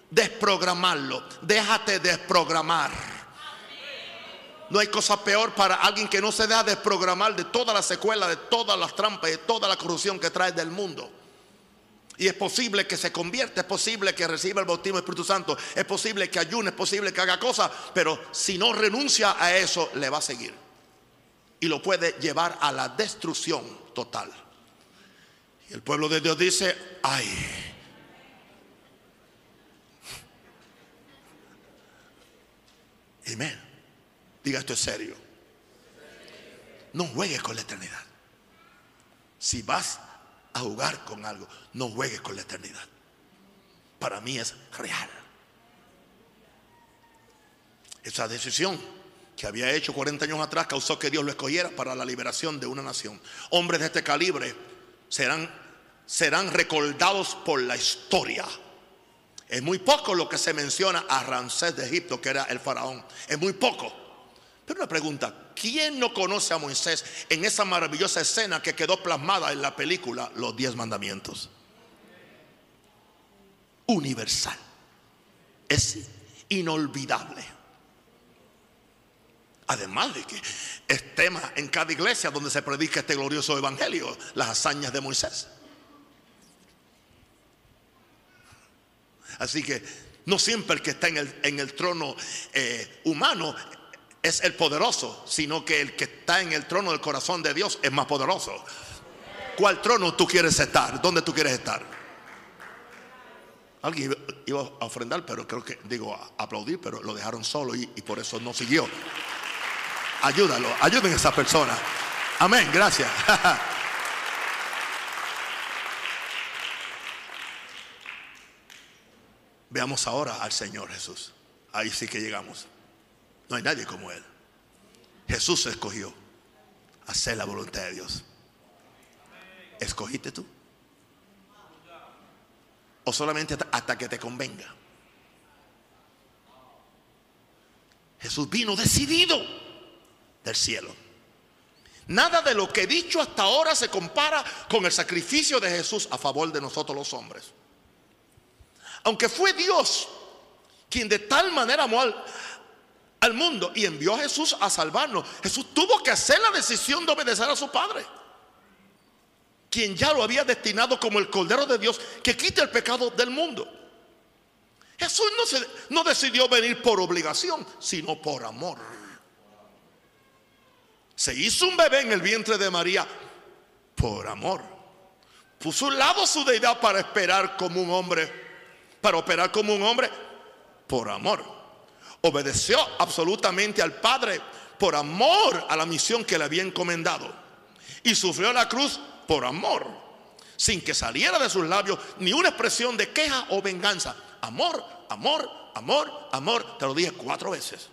desprogramarlo. Déjate desprogramar. No hay cosa peor para alguien que no se deja desprogramar de toda la secuela, de todas las trampas, de toda la corrupción que trae del mundo. Y es posible que se convierta, es posible que reciba el bautismo del Espíritu Santo, es posible que ayune, es posible que haga cosas, pero si no renuncia a eso, le va a seguir. Y lo puede llevar a la destrucción total. Y el pueblo de Dios dice, ay. Amén. Diga esto es serio. No juegues con la eternidad. Si vas a jugar con algo, no juegues con la eternidad. Para mí es real. Esa decisión que había hecho 40 años atrás causó que Dios lo escogiera para la liberación de una nación. Hombres de este calibre serán, serán recordados por la historia. Es muy poco lo que se menciona a Ramsés de Egipto, que era el faraón. Es muy poco. Pero una pregunta, ¿quién no conoce a Moisés en esa maravillosa escena que quedó plasmada en la película Los Diez Mandamientos? Universal. Es inolvidable. Además de que es tema en cada iglesia donde se predica este glorioso evangelio, las hazañas de Moisés. Así que no siempre el que está en el, trono eh, humano es el poderoso, sino que el que está en el trono del corazón de Dios es más poderoso. ¿Cuál trono tú quieres estar? ¿Dónde tú quieres estar? Alguien iba a ofrendar, pero creo que, digo, aplaudir, pero lo dejaron solo y, y por eso no siguió. Ayúdalo, ayuden a esa persona. Amén, gracias. Veamos ahora al Señor Jesús. Ahí sí que llegamos. No hay nadie como Él. Jesús escogió hacer la voluntad de Dios. ¿Escogiste tú? ¿O solamente hasta, que te convenga? Jesús vino decidido del cielo. Nada de lo que he dicho hasta ahora se compara con el sacrificio de Jesús a favor de nosotros los hombres. Aunque fue Dios quien de tal manera amó al mundo y envió a Jesús a salvarnos. Jesús tuvo que hacer la decisión de obedecer a su Padre, quien ya lo había destinado como el Cordero de Dios que quita el pecado del mundo. Jesús no, se, no decidió venir por obligación, sino por amor. Se hizo un bebé en el vientre de María por amor. Puso a un lado su deidad para esperar como un hombre, para operar como un hombre por amor. Obedeció absolutamente al Padre por amor a la misión que le había encomendado. Y sufrió la cruz por amor, sin que saliera de sus labios ni una expresión de queja o venganza. Amor, amor, amor, amor. Te lo dije cuatro veces.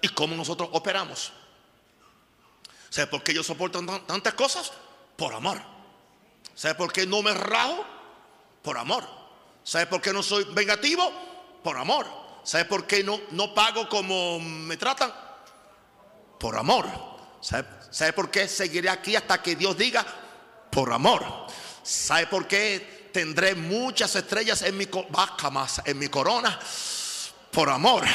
¿Y cómo nosotros operamos? ¿Sabe por qué yo soporto tantas cosas? Por amor. ¿Sabe por qué no me rajo? Por amor. ¿Sabe por qué no soy vengativo? Por amor. ¿Sabe por qué no, no pago como me tratan? Por amor. ¿Sabe, por qué seguiré aquí hasta que Dios diga? Por amor. ¿Sabe por qué tendré muchas estrellas en mi, en mi corona? Por amor.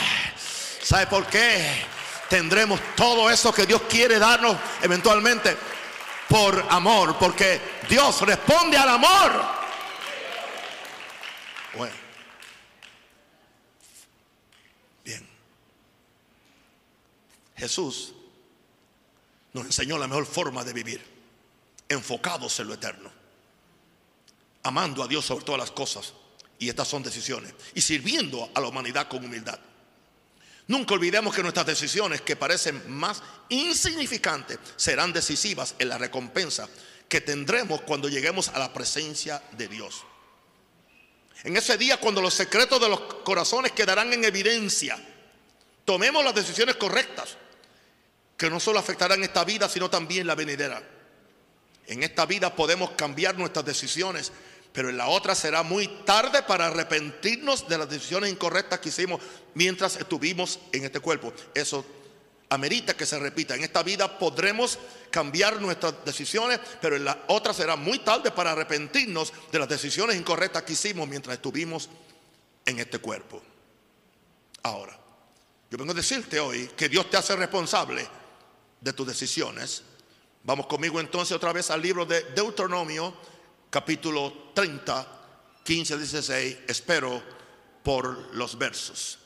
¿Sabe por qué tendremos todo eso que Dios quiere darnos eventualmente? Por amor. Porque Dios responde al amor. Bueno. Jesús nos enseñó la mejor forma de vivir, enfocados en lo eterno, amando a Dios sobre todas las cosas, y estas son decisiones, y sirviendo a la humanidad con humildad. Nunca olvidemos que nuestras decisiones, que parecen más insignificantes, serán decisivas en la recompensa que tendremos cuando lleguemos a la presencia de Dios. En ese día, cuando los secretos de los corazones quedarán en evidencia, tomemos las decisiones correctas que no solo afectarán esta vida, sino también la venidera. En esta vida podemos cambiar nuestras decisiones, pero en la otra será muy tarde para arrepentirnos de las decisiones incorrectas que hicimos mientras estuvimos en este cuerpo. Eso amerita que se repita. En esta vida podremos cambiar nuestras decisiones, pero en la otra será muy tarde para arrepentirnos de las decisiones incorrectas que hicimos mientras estuvimos en este cuerpo. Ahora, yo vengo a decirte hoy que Dios te hace responsable de tus decisiones, Vamos conmigo entonces otra vez al libro de Deuteronomio, capítulo 30, 15 16. Espero por los versos.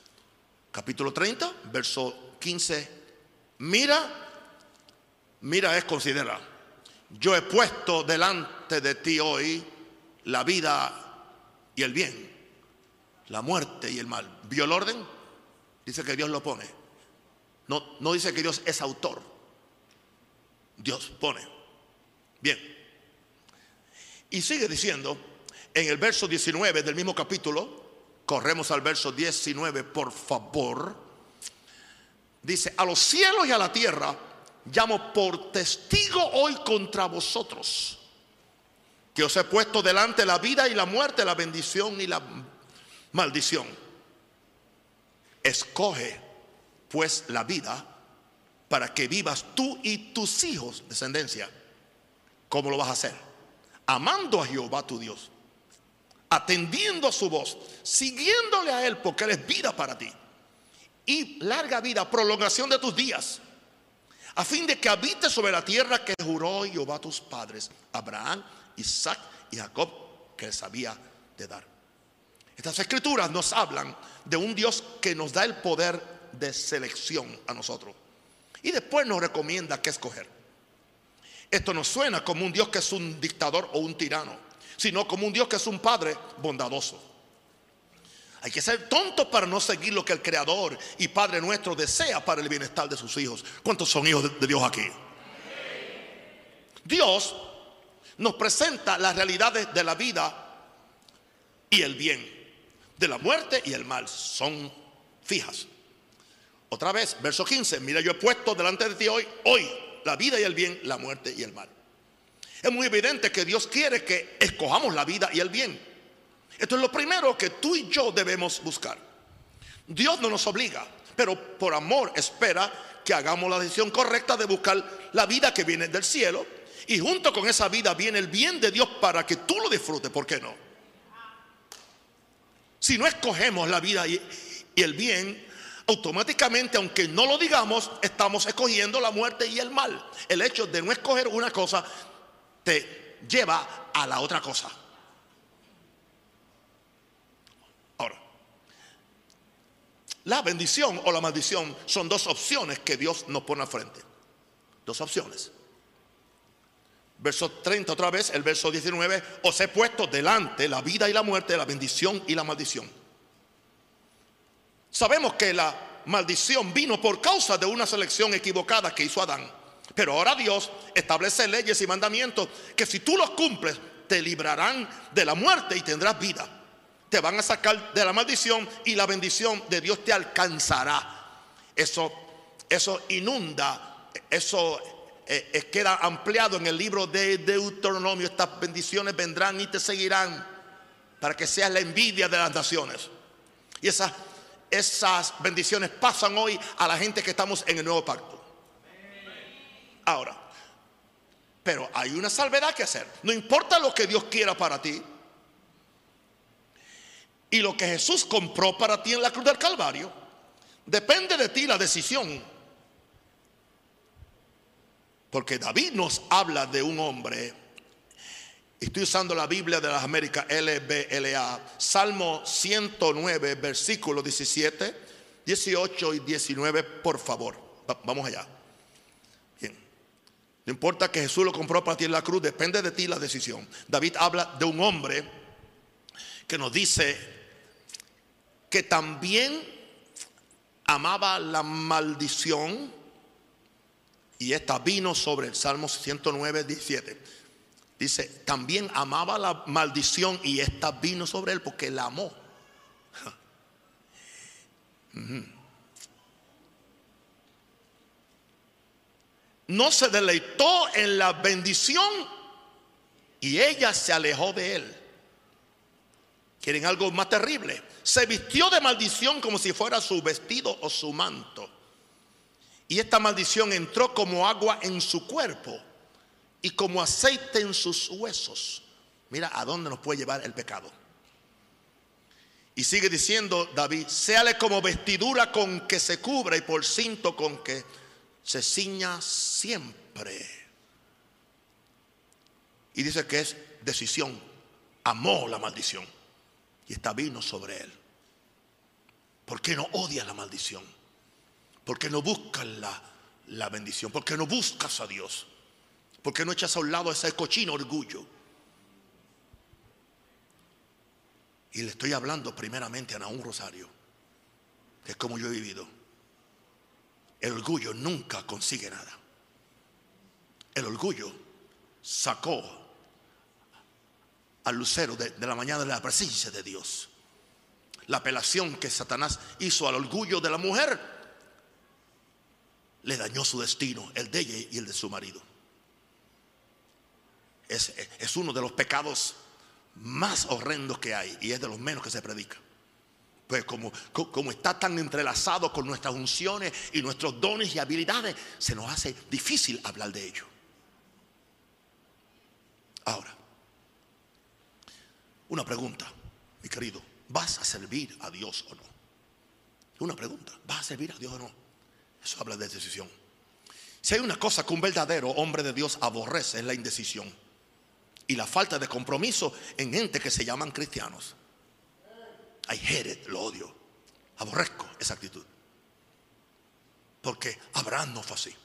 Capítulo 30, verso 15. Mira, mira es considera. Yo he puesto delante de ti hoy la vida y el bien, la muerte y el mal. ¿Vio el orden? Dice que Dios lo pone. No, no dice que Dios es autor. Dios pone. Bien. Y sigue diciendo en el verso 19 del mismo capítulo, corremos al verso 19, por favor. Dice, a los cielos y a la tierra llamo por testigo hoy contra vosotros, que os he puesto delante la vida y la muerte, la bendición y la maldición. Escoge pues la vida para que vivas tú y tus hijos, descendencia. ¿Cómo lo vas a hacer? Amando a Jehová tu Dios, atendiendo a su voz, siguiéndole a Él, porque Él es vida para ti. Y larga vida, prolongación de tus días, a fin de que habites sobre la tierra que juró Jehová a tus padres, Abraham, Isaac y Jacob, que les había de dar. Estas escrituras nos hablan de un Dios que nos da el poder de selección a nosotros. Y después nos recomienda qué escoger. Esto no suena como un Dios que es un dictador o un tirano, sino como un Dios que es un padre bondadoso. Hay que ser tonto para no seguir lo que el Creador y Padre nuestro desea para el bienestar de sus hijos. ¿Cuántos son hijos de Dios aquí? Dios nos presenta las realidades de la vida y el bien, de la muerte y el mal. Son fijas. Otra vez, verso 15, mira, yo he puesto delante de ti hoy, hoy, la vida y el bien, la muerte y el mal. Es muy evidente que Dios quiere que escojamos la vida y el bien. Esto es lo primero que tú y yo debemos buscar. Dios no nos obliga, pero por amor espera que hagamos la decisión correcta de buscar la vida que viene del cielo. Y junto con esa vida viene el bien de Dios para que tú lo disfrutes. ¿Por qué no? Si no escogemos la vida y, y el bien, automáticamente, aunque no lo digamos, estamos escogiendo la muerte y el mal. El hecho de no escoger una cosa te lleva a la otra cosa. Ahora, la bendición o la maldición son dos opciones que Dios nos pone al frente. Dos opciones. Verso 30 otra vez, el verso 19, os he puesto delante la vida y la muerte, la bendición y la maldición. Sabemos que la maldición vino por causa de una selección equivocada que hizo Adán. Pero ahora Dios establece leyes y mandamientos que si tú los cumples te librarán de la muerte y tendrás vida. Te van a sacar de la maldición y la bendición de Dios te alcanzará. Eso, eso inunda, eso eh, eh, queda ampliado en el libro de Deuteronomio. Estas bendiciones vendrán y te seguirán para que seas la envidia de las naciones. Y esas esas bendiciones pasan hoy a la gente que estamos en el nuevo pacto. Ahora, pero hay una salvedad que hacer. No importa lo que Dios quiera para ti. Y lo que Jesús compró para ti en la cruz del Calvario, depende de ti la decisión. Porque David nos habla de un hombre Estoy usando la Biblia de las Américas, LBLA, Salmo 109, versículos 17, 18 y 19, por favor. vamos allá. Bien. No importa que Jesús lo compró para ti en la cruz, depende de ti la decisión. David habla de un hombre que nos dice que también amaba la maldición y esta vino sobre el Salmo 109, 17. Dice, también amaba la maldición y esta vino sobre él porque la amó. No se deleitó en la bendición y ella se alejó de él. ¿Quieren algo más terrible? Se vistió de maldición como si fuera su vestido o su manto. Y esta maldición entró como agua en su cuerpo y como aceite en sus huesos. Mira a dónde nos puede llevar el pecado. Y sigue diciendo David, séale como vestidura con que se cubra y por cinto con que se ciña siempre. Y dice que es decisión. Amó la maldición. Y está vino sobre él. ¿Por qué no odias la maldición? ¿Por qué no buscas la, la bendición? ¿Por qué no buscas a Dios? ¿Por qué no echas a un lado ese cochino orgullo? Y le estoy hablando primeramente a Naúm Rosario, que es como yo he vivido. El orgullo nunca consigue nada. El orgullo sacó al lucero de, de la mañana de la presencia de Dios. La apelación que Satanás hizo al orgullo de la mujer le dañó su destino, el de ella y el de su marido. Es, uno de los pecados más horrendos que hay y es de los menos que se predica. Pues como, como está tan entrelazado con nuestras unciones y nuestros dones y habilidades, se nos hace difícil hablar de ello. Ahora, una pregunta, mi querido, ¿vas a servir a Dios o no? Una pregunta, ¿vas a servir a Dios o no? Eso habla de decisión. Si hay una cosa que un verdadero hombre de Dios aborrece es la indecisión y la falta de compromiso en gente que se llaman cristianos. I hate lo odio. Aborrezco esa actitud. Porque Abraham no fue así.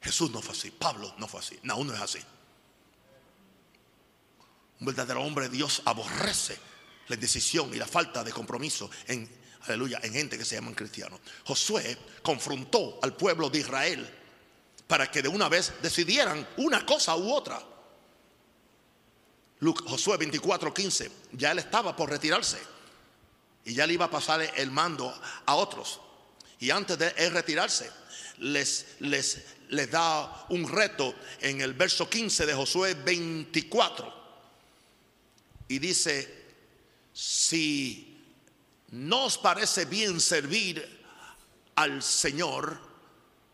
Jesús no fue así. Pablo no fue así. No, no es así. Un verdadero hombre de Dios aborrece la indecisión y la falta de compromiso en, aleluya, en gente que se llaman cristianos. Josué confrontó al pueblo de Israel para que de una vez decidieran una cosa u otra. Josué 24, 15, ya él estaba por retirarse y ya le iba a pasar el mando a otros. Y antes de él retirarse, les, les, les da un reto en el verso 15 de Josué 24. Y dice, si no os parece bien servir al Señor,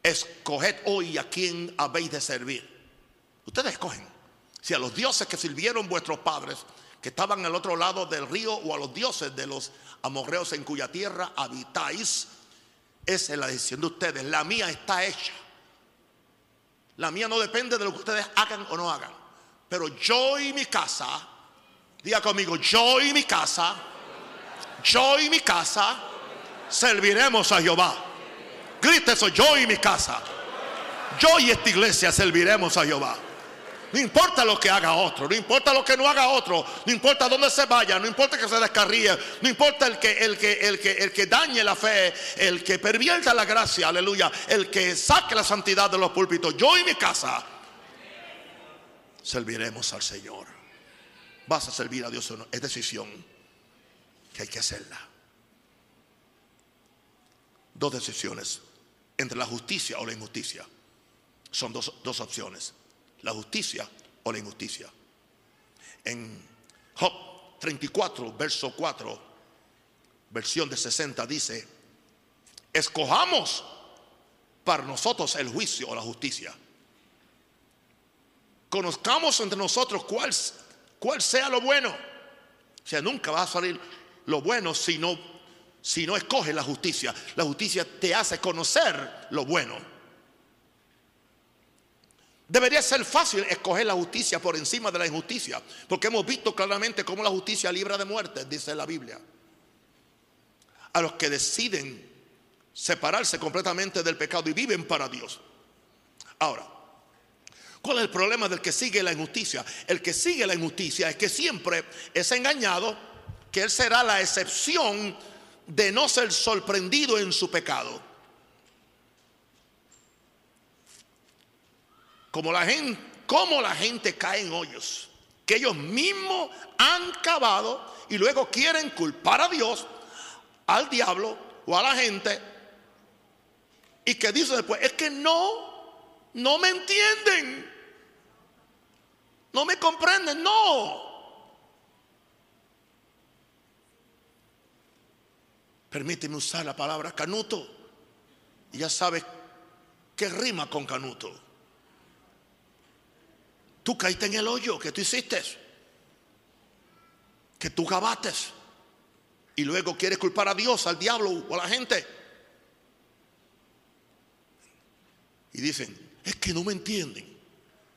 escoged hoy a quien habéis de servir. Ustedes escogen. Si a los dioses que sirvieron vuestros padres, que estaban al otro lado del río, o a los dioses de los amorreos en cuya tierra habitáis, esa es la decisión de ustedes. La mía está hecha. La mía no depende de lo que ustedes hagan o no hagan. Pero yo y mi casa, diga conmigo, yo y mi casa, yo y mi casa, serviremos a Jehová. Grite eso, yo y mi casa. Yo y esta iglesia serviremos a Jehová. No importa lo que haga otro, no importa lo que no haga otro, no importa dónde se vaya, no importa que se descarríe, no importa el que, el que, el que, el que dañe la fe, el que pervierta la gracia, aleluya, el que saque la santidad de los púlpitos. Yo y mi casa serviremos al Señor. Vas a servir a Dios o no, es decisión que hay que hacerla. Dos decisiones entre la justicia o la injusticia. Son dos, dos opciones la justicia o la injusticia. En Job 34, verso 4, versión de 60, dice, escojamos para nosotros el juicio o la justicia. Conozcamos entre nosotros cuál, cuál sea lo bueno. O sea, nunca va a salir lo bueno si no, si no escoges la justicia. La justicia te hace conocer lo bueno. Debería ser fácil escoger la justicia por encima de la injusticia, porque hemos visto claramente cómo la justicia libra de muerte, dice la Biblia. A los que deciden separarse completamente del pecado y viven para Dios. Ahora, ¿cuál es el problema del que sigue la injusticia? El que sigue la injusticia es que siempre es engañado, que él será la excepción de no ser sorprendido en su pecado. Como la gente, cae en hoyos que ellos mismos han cavado y luego quieren culpar a Dios, al diablo o a la gente y que dice después, es que no, no me entienden, no me comprenden, no. Permíteme usar la palabra canuto y ya sabes qué rima con canuto. Tú caíste en el hoyo que tú hiciste, que tú cavaste, y luego quieres culpar a Dios, al diablo o a la gente. Y dicen, es que no me entienden.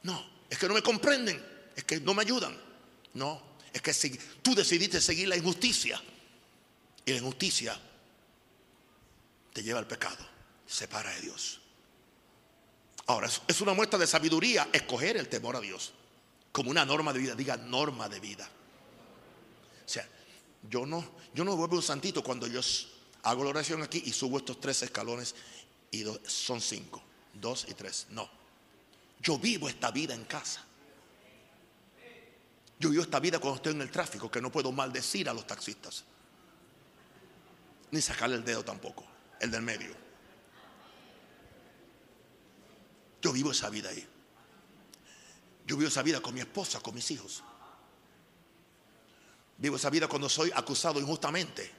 No, es que no me comprenden, es que no me ayudan. No, es que si tú decidiste seguir la injusticia y la injusticia te lleva al pecado, separa de Dios. Ahora, es una muestra de sabiduría escoger el temor a Dios como una norma de vida, diga norma de vida. O sea, yo no, yo no vuelvo un santito cuando yo hago la oración aquí y subo estos tres escalones y son cinco, dos y tres. No, yo vivo esta vida en casa. Yo vivo esta vida cuando estoy en el tráfico, que no puedo maldecir a los taxistas. Ni sacarle el dedo tampoco, el del medio. Yo vivo esa vida ahí. Yo vivo esa vida con mi esposa, con mis hijos. Vivo esa vida cuando soy acusado injustamente.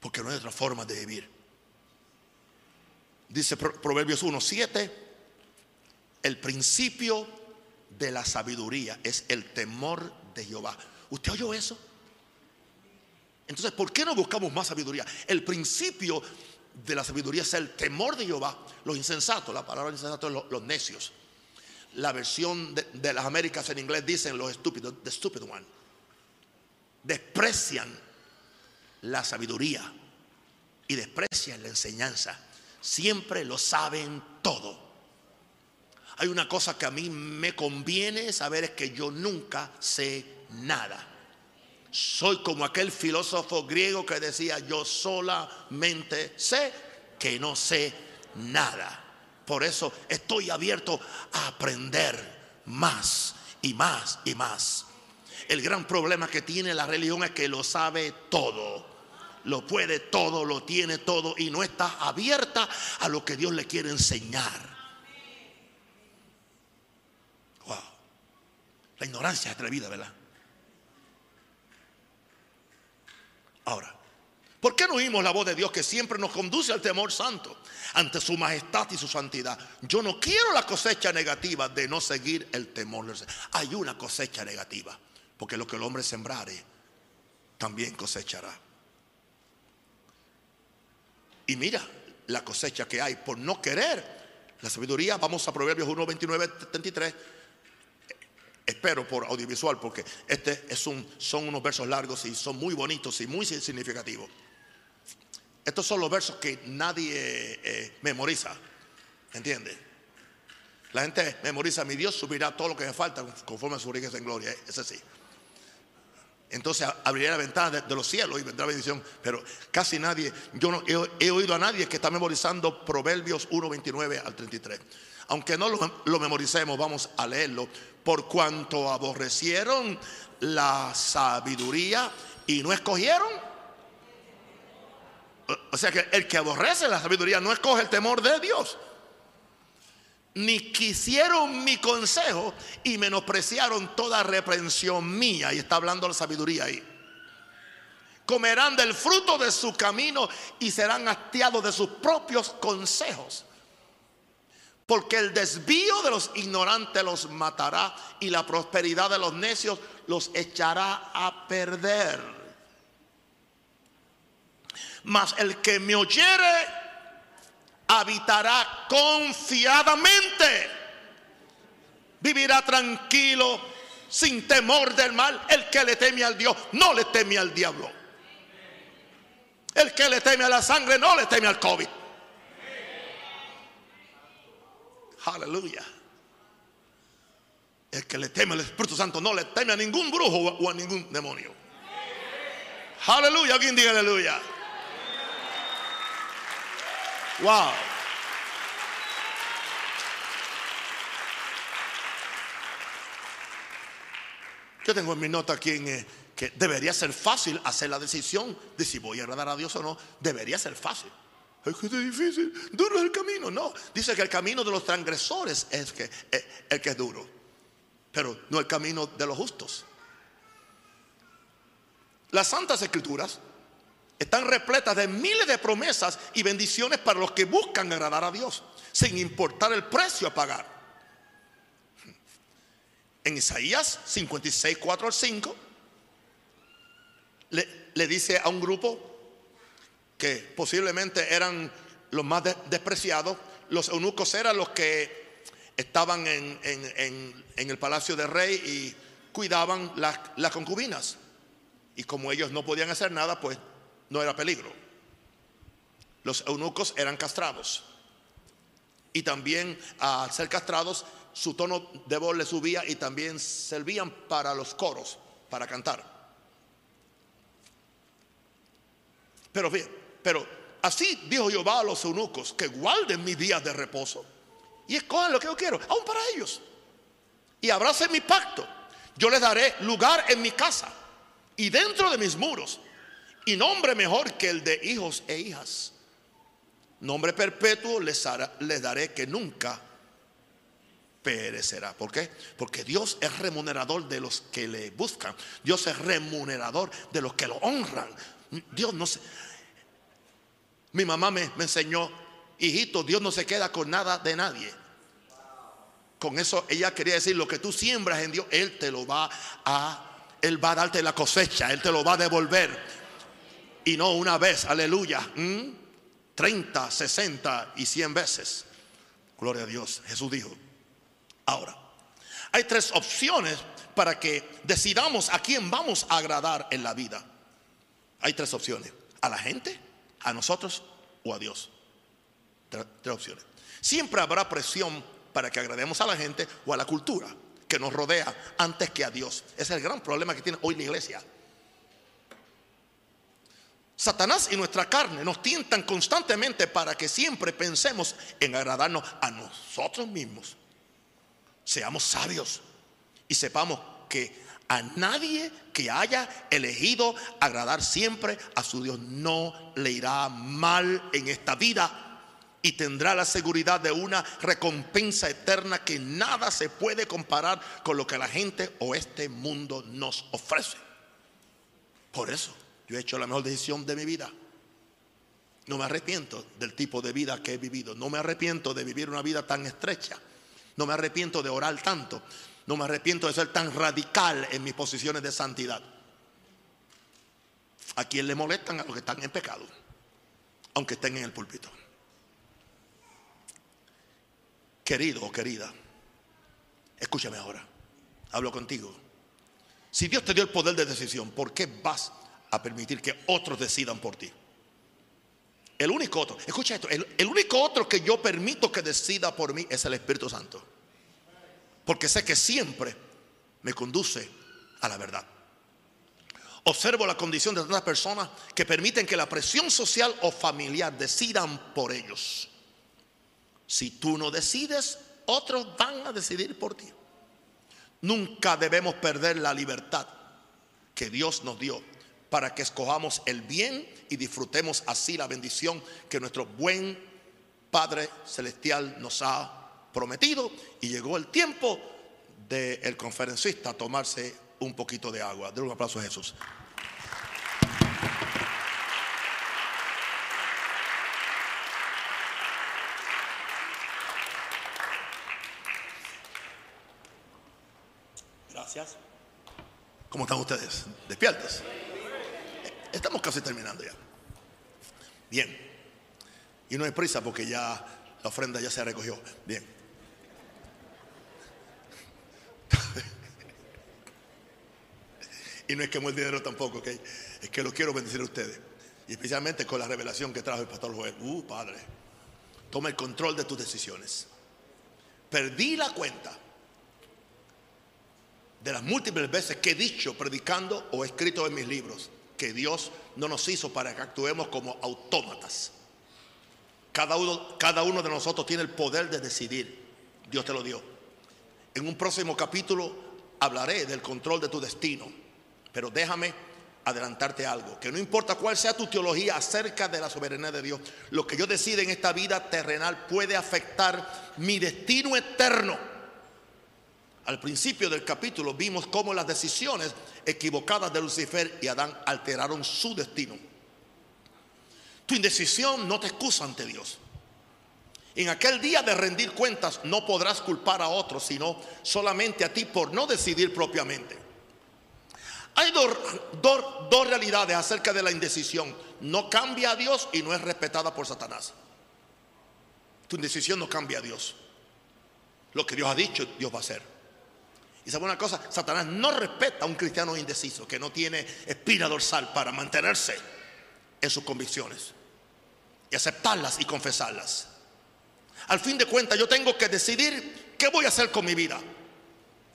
Porque no hay otra forma de vivir. Dice Proverbios 1, 7. El principio de la sabiduría es el temor de Jehová. ¿Usted oyó eso? Entonces, ¿por qué no buscamos más sabiduría? El principio de la sabiduría es el temor de Jehová. Los insensatos, la palabra insensato es los, necios. La versión de, las Américas en inglés dicen los estúpidos, the stupid one. Desprecian la sabiduría y desprecian la enseñanza. Siempre lo saben todo. Hay una cosa que a mí me conviene saber es que yo nunca sé nada. Soy como aquel filósofo griego que decía, yo solamente sé que no sé nada. Por eso estoy abierto a aprender más y más y más. El gran problema que tiene la religión es que lo sabe todo. Lo puede todo, lo tiene todo y no está abierta a lo que Dios le quiere enseñar. Wow. La ignorancia es atrevida, ¿verdad? Ahora, ¿por qué no oímos la voz de Dios que siempre nos conduce al temor santo ante su majestad y su santidad? Yo no quiero la cosecha negativa de no seguir el temor. Hay una cosecha negativa, porque lo que el hombre sembrare, también cosechará. Y mira la cosecha que hay por no querer la sabiduría. Vamos a Proverbios 1, 29, 33 Espero por audiovisual porque este es un, son unos versos largos y son muy bonitos y muy significativos. Estos son los versos que nadie eh, memoriza. ¿Entiende? La gente memoriza, mi Dios subirá todo lo que me falta conforme a su riqueza en gloria. Ese sí. Entonces abriré la ventana de, los cielos y vendrá bendición. Pero casi nadie, yo no he, oído a nadie que está memorizando Proverbios 1, 29 al 33. Aunque no lo memoricemos, vamos a leerlo por cuanto aborrecieron la sabiduría y no escogieron. O sea que el que aborrece la sabiduría no escoge el temor de Dios. Ni quisieron mi consejo y menospreciaron toda reprensión mía. Y está hablando la sabiduría ahí. Comerán del fruto de su camino y serán hastiados de sus propios consejos. Porque el desvío de los ignorantes los matará y la prosperidad de los necios los echará a perder. Mas el que me oyere habitará confiadamente. Vivirá tranquilo, sin temor del mal. El que le teme al Dios no le teme al diablo. El que le teme a la sangre no le teme al COVID. Aleluya. El que le teme al Espíritu Santo no le teme a ningún brujo o a ningún demonio. Aleluya. Alguien diga aleluya. Wow. Yo tengo en mi nota aquí eh, que debería ser fácil hacer la decisión de si voy a agradar a Dios o no. Debería ser fácil. Es que es difícil, duro es el camino. No, dice que el camino de los transgresores es que, eh, el que es duro, pero no el camino de los justos. Las santas escrituras están repletas de miles de promesas y bendiciones para los que buscan agradar a Dios, sin importar el precio a pagar. En Isaías 56, 4 al 5, le, le dice a un grupo que posiblemente eran los más despreciados. Los eunucos eran los que estaban en, el palacio del rey y cuidaban las, las concubinas. Y como ellos no podían hacer nada, pues no era peligro. Los eunucos eran castrados. Y también al ser castrados, su tono de voz le subía y también servían para los coros, para cantar. Pero bien, pero así dijo Jehová a los eunucos, que guarden mis días de reposo y escojan lo que yo quiero, aún para ellos. Y abracen mi pacto. Yo les daré lugar en mi casa y dentro de mis muros. Y nombre mejor que el de hijos e hijas. Nombre perpetuo les, les daré que nunca perecerá. ¿Por qué? Porque Dios es remunerador de los que le buscan. Dios es remunerador de los que lo honran. Dios no se... Mi mamá me, enseñó, hijito, Dios no se queda con nada de nadie. Con eso ella quería decir, lo que tú siembras en Dios, Él te lo va a, Él va a darte la cosecha, Él te lo va a devolver. Y no una vez, aleluya, 30, 60 y 100 veces. Gloria a Dios, Jesús dijo. Ahora, hay tres opciones para que decidamos a quién vamos a agradar en la vida. Hay tres opciones. A la gente, a nosotros o a Dios. Tres, opciones. Siempre habrá presión para que agrademos a la gente o a la cultura que nos rodea antes que a Dios. Ese es el gran problema que tiene hoy la iglesia. Satanás y nuestra carne nos tientan constantemente para que siempre pensemos en agradarnos a nosotros mismos. Seamos sabios y sepamos que a nadie que haya elegido agradar siempre a su Dios no le irá mal en esta vida y tendrá la seguridad de una recompensa eterna que nada se puede comparar con lo que la gente o este mundo nos ofrece. Por eso yo he hecho la mejor decisión de mi vida. No me arrepiento del tipo de vida que he vivido. No me arrepiento de vivir una vida tan estrecha. No me arrepiento de orar tanto. No me arrepiento de ser tan radical en mis posiciones de santidad. A quien le molestan a los que están en pecado, aunque estén en el púlpito. Querido o querida, escúchame ahora. Hablo contigo. Si Dios te dio el poder de decisión, ¿por qué vas a permitir que otros decidan por ti? El único otro, escucha esto, el, el único otro que yo permito que decida por mí es el Espíritu Santo porque sé que siempre me conduce a la verdad. Observo la condición de tantas personas que permiten que la presión social o familiar decidan por ellos. Si tú no decides, otros van a decidir por ti. Nunca debemos perder la libertad que Dios nos dio para que escojamos el bien y disfrutemos así la bendición que nuestro buen Padre Celestial nos ha prometido y llegó el tiempo del conferencista tomarse un poquito de agua. Denle un aplauso a Jesús. Gracias. ¿Cómo están ustedes? ¿Despiertos? Estamos casi terminando ya. Bien. Y no hay prisa porque ya la ofrenda ya se recogió. Bien. Y no es que el dinero tampoco. Es que lo quiero bendecir a ustedes. Y especialmente con la revelación que trajo el pastor Joel. Uh, Padre, toma el control de tus decisiones. Perdí la cuenta de las múltiples veces que he dicho, predicando o escrito en mis libros, que Dios no nos hizo para que actuemos como autómatas. Cada uno, cada uno de nosotros tiene el poder de decidir. Dios te lo dio. En un próximo capítulo hablaré del control de tu destino, pero déjame adelantarte algo, que no importa cuál sea tu teología acerca de la soberanía de Dios, lo que yo decida en esta vida terrenal puede afectar mi destino eterno. Al principio del capítulo vimos cómo las decisiones equivocadas de Lucifer y Adán alteraron su destino. Tu indecisión no te excusa ante Dios. En aquel día de rendir cuentas no podrás culpar a otros, sino solamente a ti por no decidir propiamente. Hay dos, realidades acerca de la indecisión. No cambia a Dios y no es respetada por Satanás. Tu indecisión no cambia a Dios. lo que Dios ha dicho, Dios va a hacer. Y sabe una cosa, Satanás no respeta a un cristiano indeciso que no tiene espina dorsal para mantenerse en sus convicciones y aceptarlas y confesarlas. Al fin de cuentas, yo tengo que decidir qué voy a hacer con mi vida.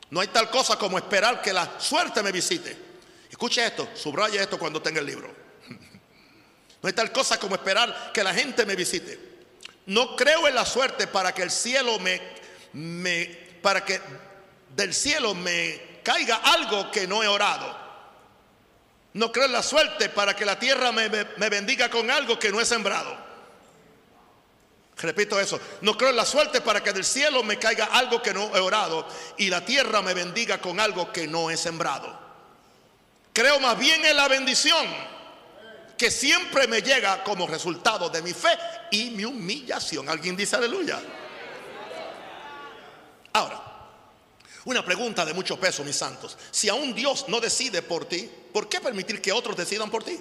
No hay tal cosa como esperar que la suerte me visite. Escuche esto, subraya esto cuando tenga el libro. No hay tal cosa como esperar que la gente me visite. No creo en la suerte para que el cielo me, me para que del cielo me caiga algo que no he orado. No creo en la suerte para que la tierra me, me bendiga con algo que no he sembrado. Repito eso, no creo en la suerte para que del cielo me caiga algo que no he orado y la tierra me bendiga con algo que no he sembrado. Creo más bien en la bendición que siempre me llega como resultado de mi fe y mi humillación. ¿Alguien dice aleluya? Ahora, una pregunta de mucho peso, mis santos. Si aún Dios no decide por ti, ¿por qué permitir que otros decidan por ti?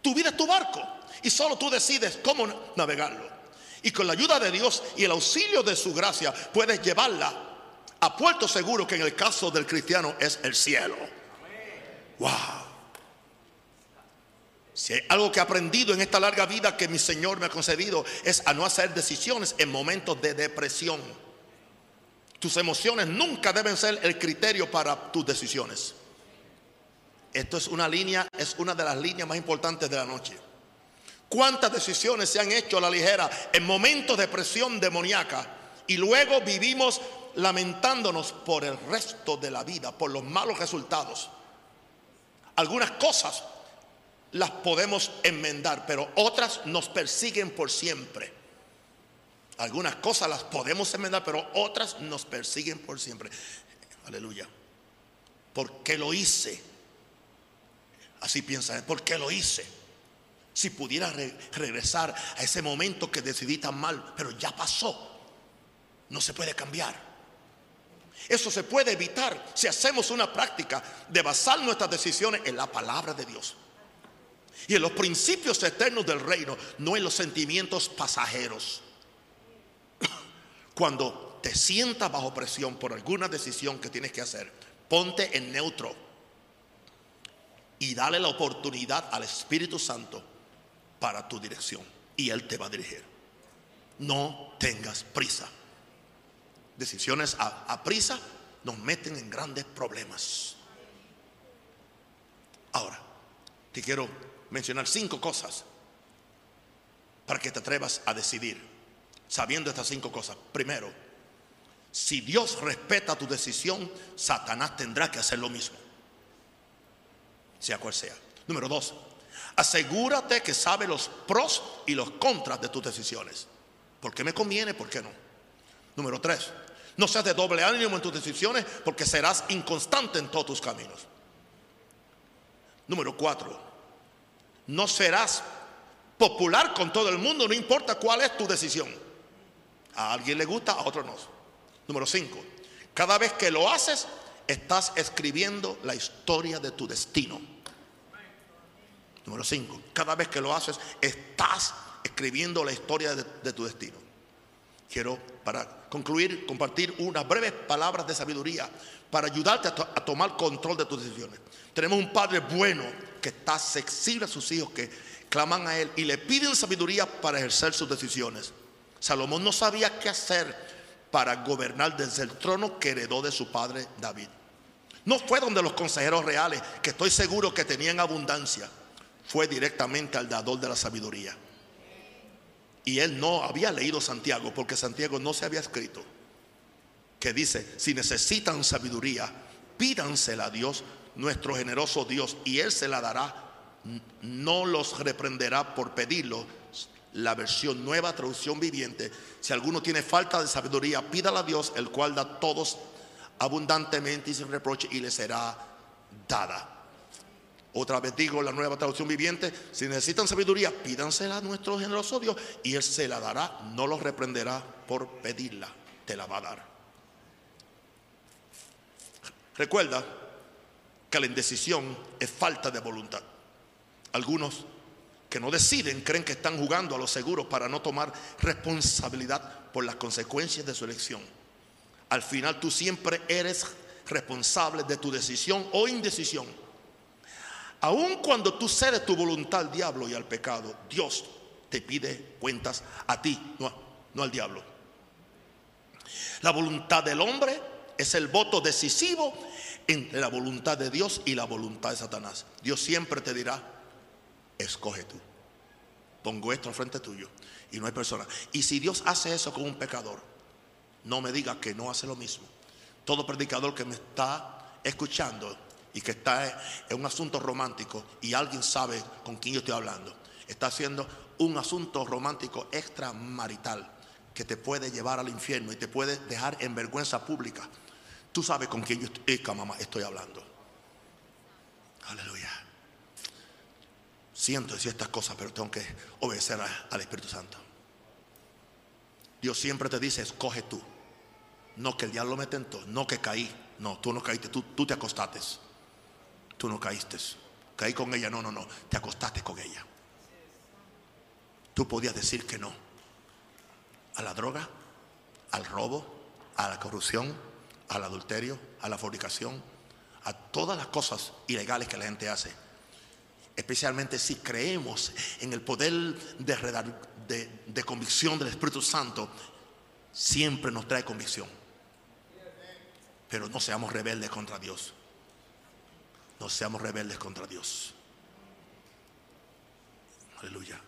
Tu vida es tu barco y solo tú decides cómo navegarlo. Y con la ayuda de Dios y el auxilio de su gracia puedes llevarla a puerto seguro que en el caso del cristiano es el cielo. Wow. Si hay algo que he aprendido en esta larga vida que mi Señor me ha concedido es a no hacer decisiones en momentos de depresión. Tus emociones nunca deben ser el criterio para tus decisiones. Esto es una línea, es una de las líneas más importantes de la noche. ¿Cuántas decisiones se han hecho a la ligera en momentos de presión demoníaca y luego vivimos lamentándonos por el resto de la vida, por los malos resultados? Algunas cosas las podemos enmendar, pero otras nos persiguen por siempre. Algunas cosas las podemos enmendar, pero otras nos persiguen por siempre. Aleluya. ¿Por qué lo hice? Así piensa, ¿por qué lo hice? Si pudiera regresar a ese momento que decidí tan mal, pero ya pasó. No se puede cambiar. Eso se puede evitar si hacemos una práctica de basar nuestras decisiones en la palabra de Dios y en los principios eternos del reino, no en los sentimientos pasajeros. Cuando te sientas bajo presión por alguna decisión que tienes que hacer, ponte en neutro y dale la oportunidad al Espíritu Santo para tu dirección y Él te va a dirigir. No tengas prisa. Decisiones a, prisa nos meten en grandes problemas. Ahora, te quiero mencionar cinco cosas para que te atrevas a decidir, sabiendo estas cinco cosas. Primero, si Dios respeta tu decisión, Satanás tendrá que hacer lo mismo, sea cual sea. Número dos, Asegúrate que sabe los pros y los contras de tus decisiones. ¿Por qué me conviene? ¿Por qué no? Número tres, no seas de doble ánimo en tus decisiones porque serás inconstante en todos tus caminos. Número cuatro, no serás popular con todo el mundo, no importa cuál es tu decisión. A alguien le gusta, a otro no. Número cinco, cada vez que lo haces, estás escribiendo la historia de tu destino. Número 5. Cada vez que lo haces, estás escribiendo la historia de, tu destino. Quiero, para concluir, compartir unas breves palabras de sabiduría para ayudarte a, tomar control de tus decisiones. Tenemos un Padre bueno que está accesible a sus hijos que claman a Él y le piden sabiduría para ejercer sus decisiones. Salomón no sabía qué hacer para gobernar desde el trono que heredó de su padre David. No fue donde los consejeros reales, que estoy seguro que tenían abundancia fue directamente al dador de la sabiduría. Y él no había leído Santiago porque Santiago no se había escrito. Que dice, si necesitan sabiduría, pídansela a Dios, nuestro generoso Dios, y Él se la dará. No los reprenderá por pedirlo. La versión nueva, traducción viviente. Si alguno tiene falta de sabiduría, pídala a Dios, el cual da todos abundantemente y sin reproche, y le será dada. Otra vez digo la nueva traducción viviente, si necesitan sabiduría, pídansela a nuestro generoso Dios y Él se la dará, no los reprenderá por pedirla, te la va a dar. Recuerda que la indecisión es falta de voluntad. Algunos que no deciden creen que están jugando a lo seguro para no tomar responsabilidad por las consecuencias de su elección. Al final tú siempre eres responsable de tu decisión o indecisión. Aun cuando tú cedes tu voluntad al diablo y al pecado, Dios te pide cuentas a ti, no, al diablo. La voluntad del hombre es el voto decisivo entre la voluntad de Dios y la voluntad de Satanás. Dios siempre te dirá, escoge tú. Pongo esto al frente tuyo y no hay persona. Y si Dios hace eso con un pecador, no me diga que no hace lo mismo. Todo predicador que me está escuchando y que está en un asunto romántico y alguien sabe con quién yo estoy hablando, está haciendo un asunto romántico extramarital que te puede llevar al infierno y te puede dejar en vergüenza pública. Tú sabes con quién yo estoy, mamá, estoy hablando. Aleluya. Siento decir estas cosas, pero tengo que obedecer al Espíritu Santo. Dios siempre te dice, escoge tú. No que el diablo me tentó, no que caí. No, tú no caíste, tú, tú te acostaste. Tú no caíste. Caí con ella, no, no, no. Te acostaste con ella. Tú podías decir que no. A la droga, al robo, a la corrupción, al adulterio, a la fornicación, a todas las cosas ilegales que la gente hace. Especialmente si creemos en el poder de, de, convicción del Espíritu Santo, siempre nos trae convicción. Pero no seamos rebeldes contra Dios. No seamos rebeldes contra Dios. Aleluya.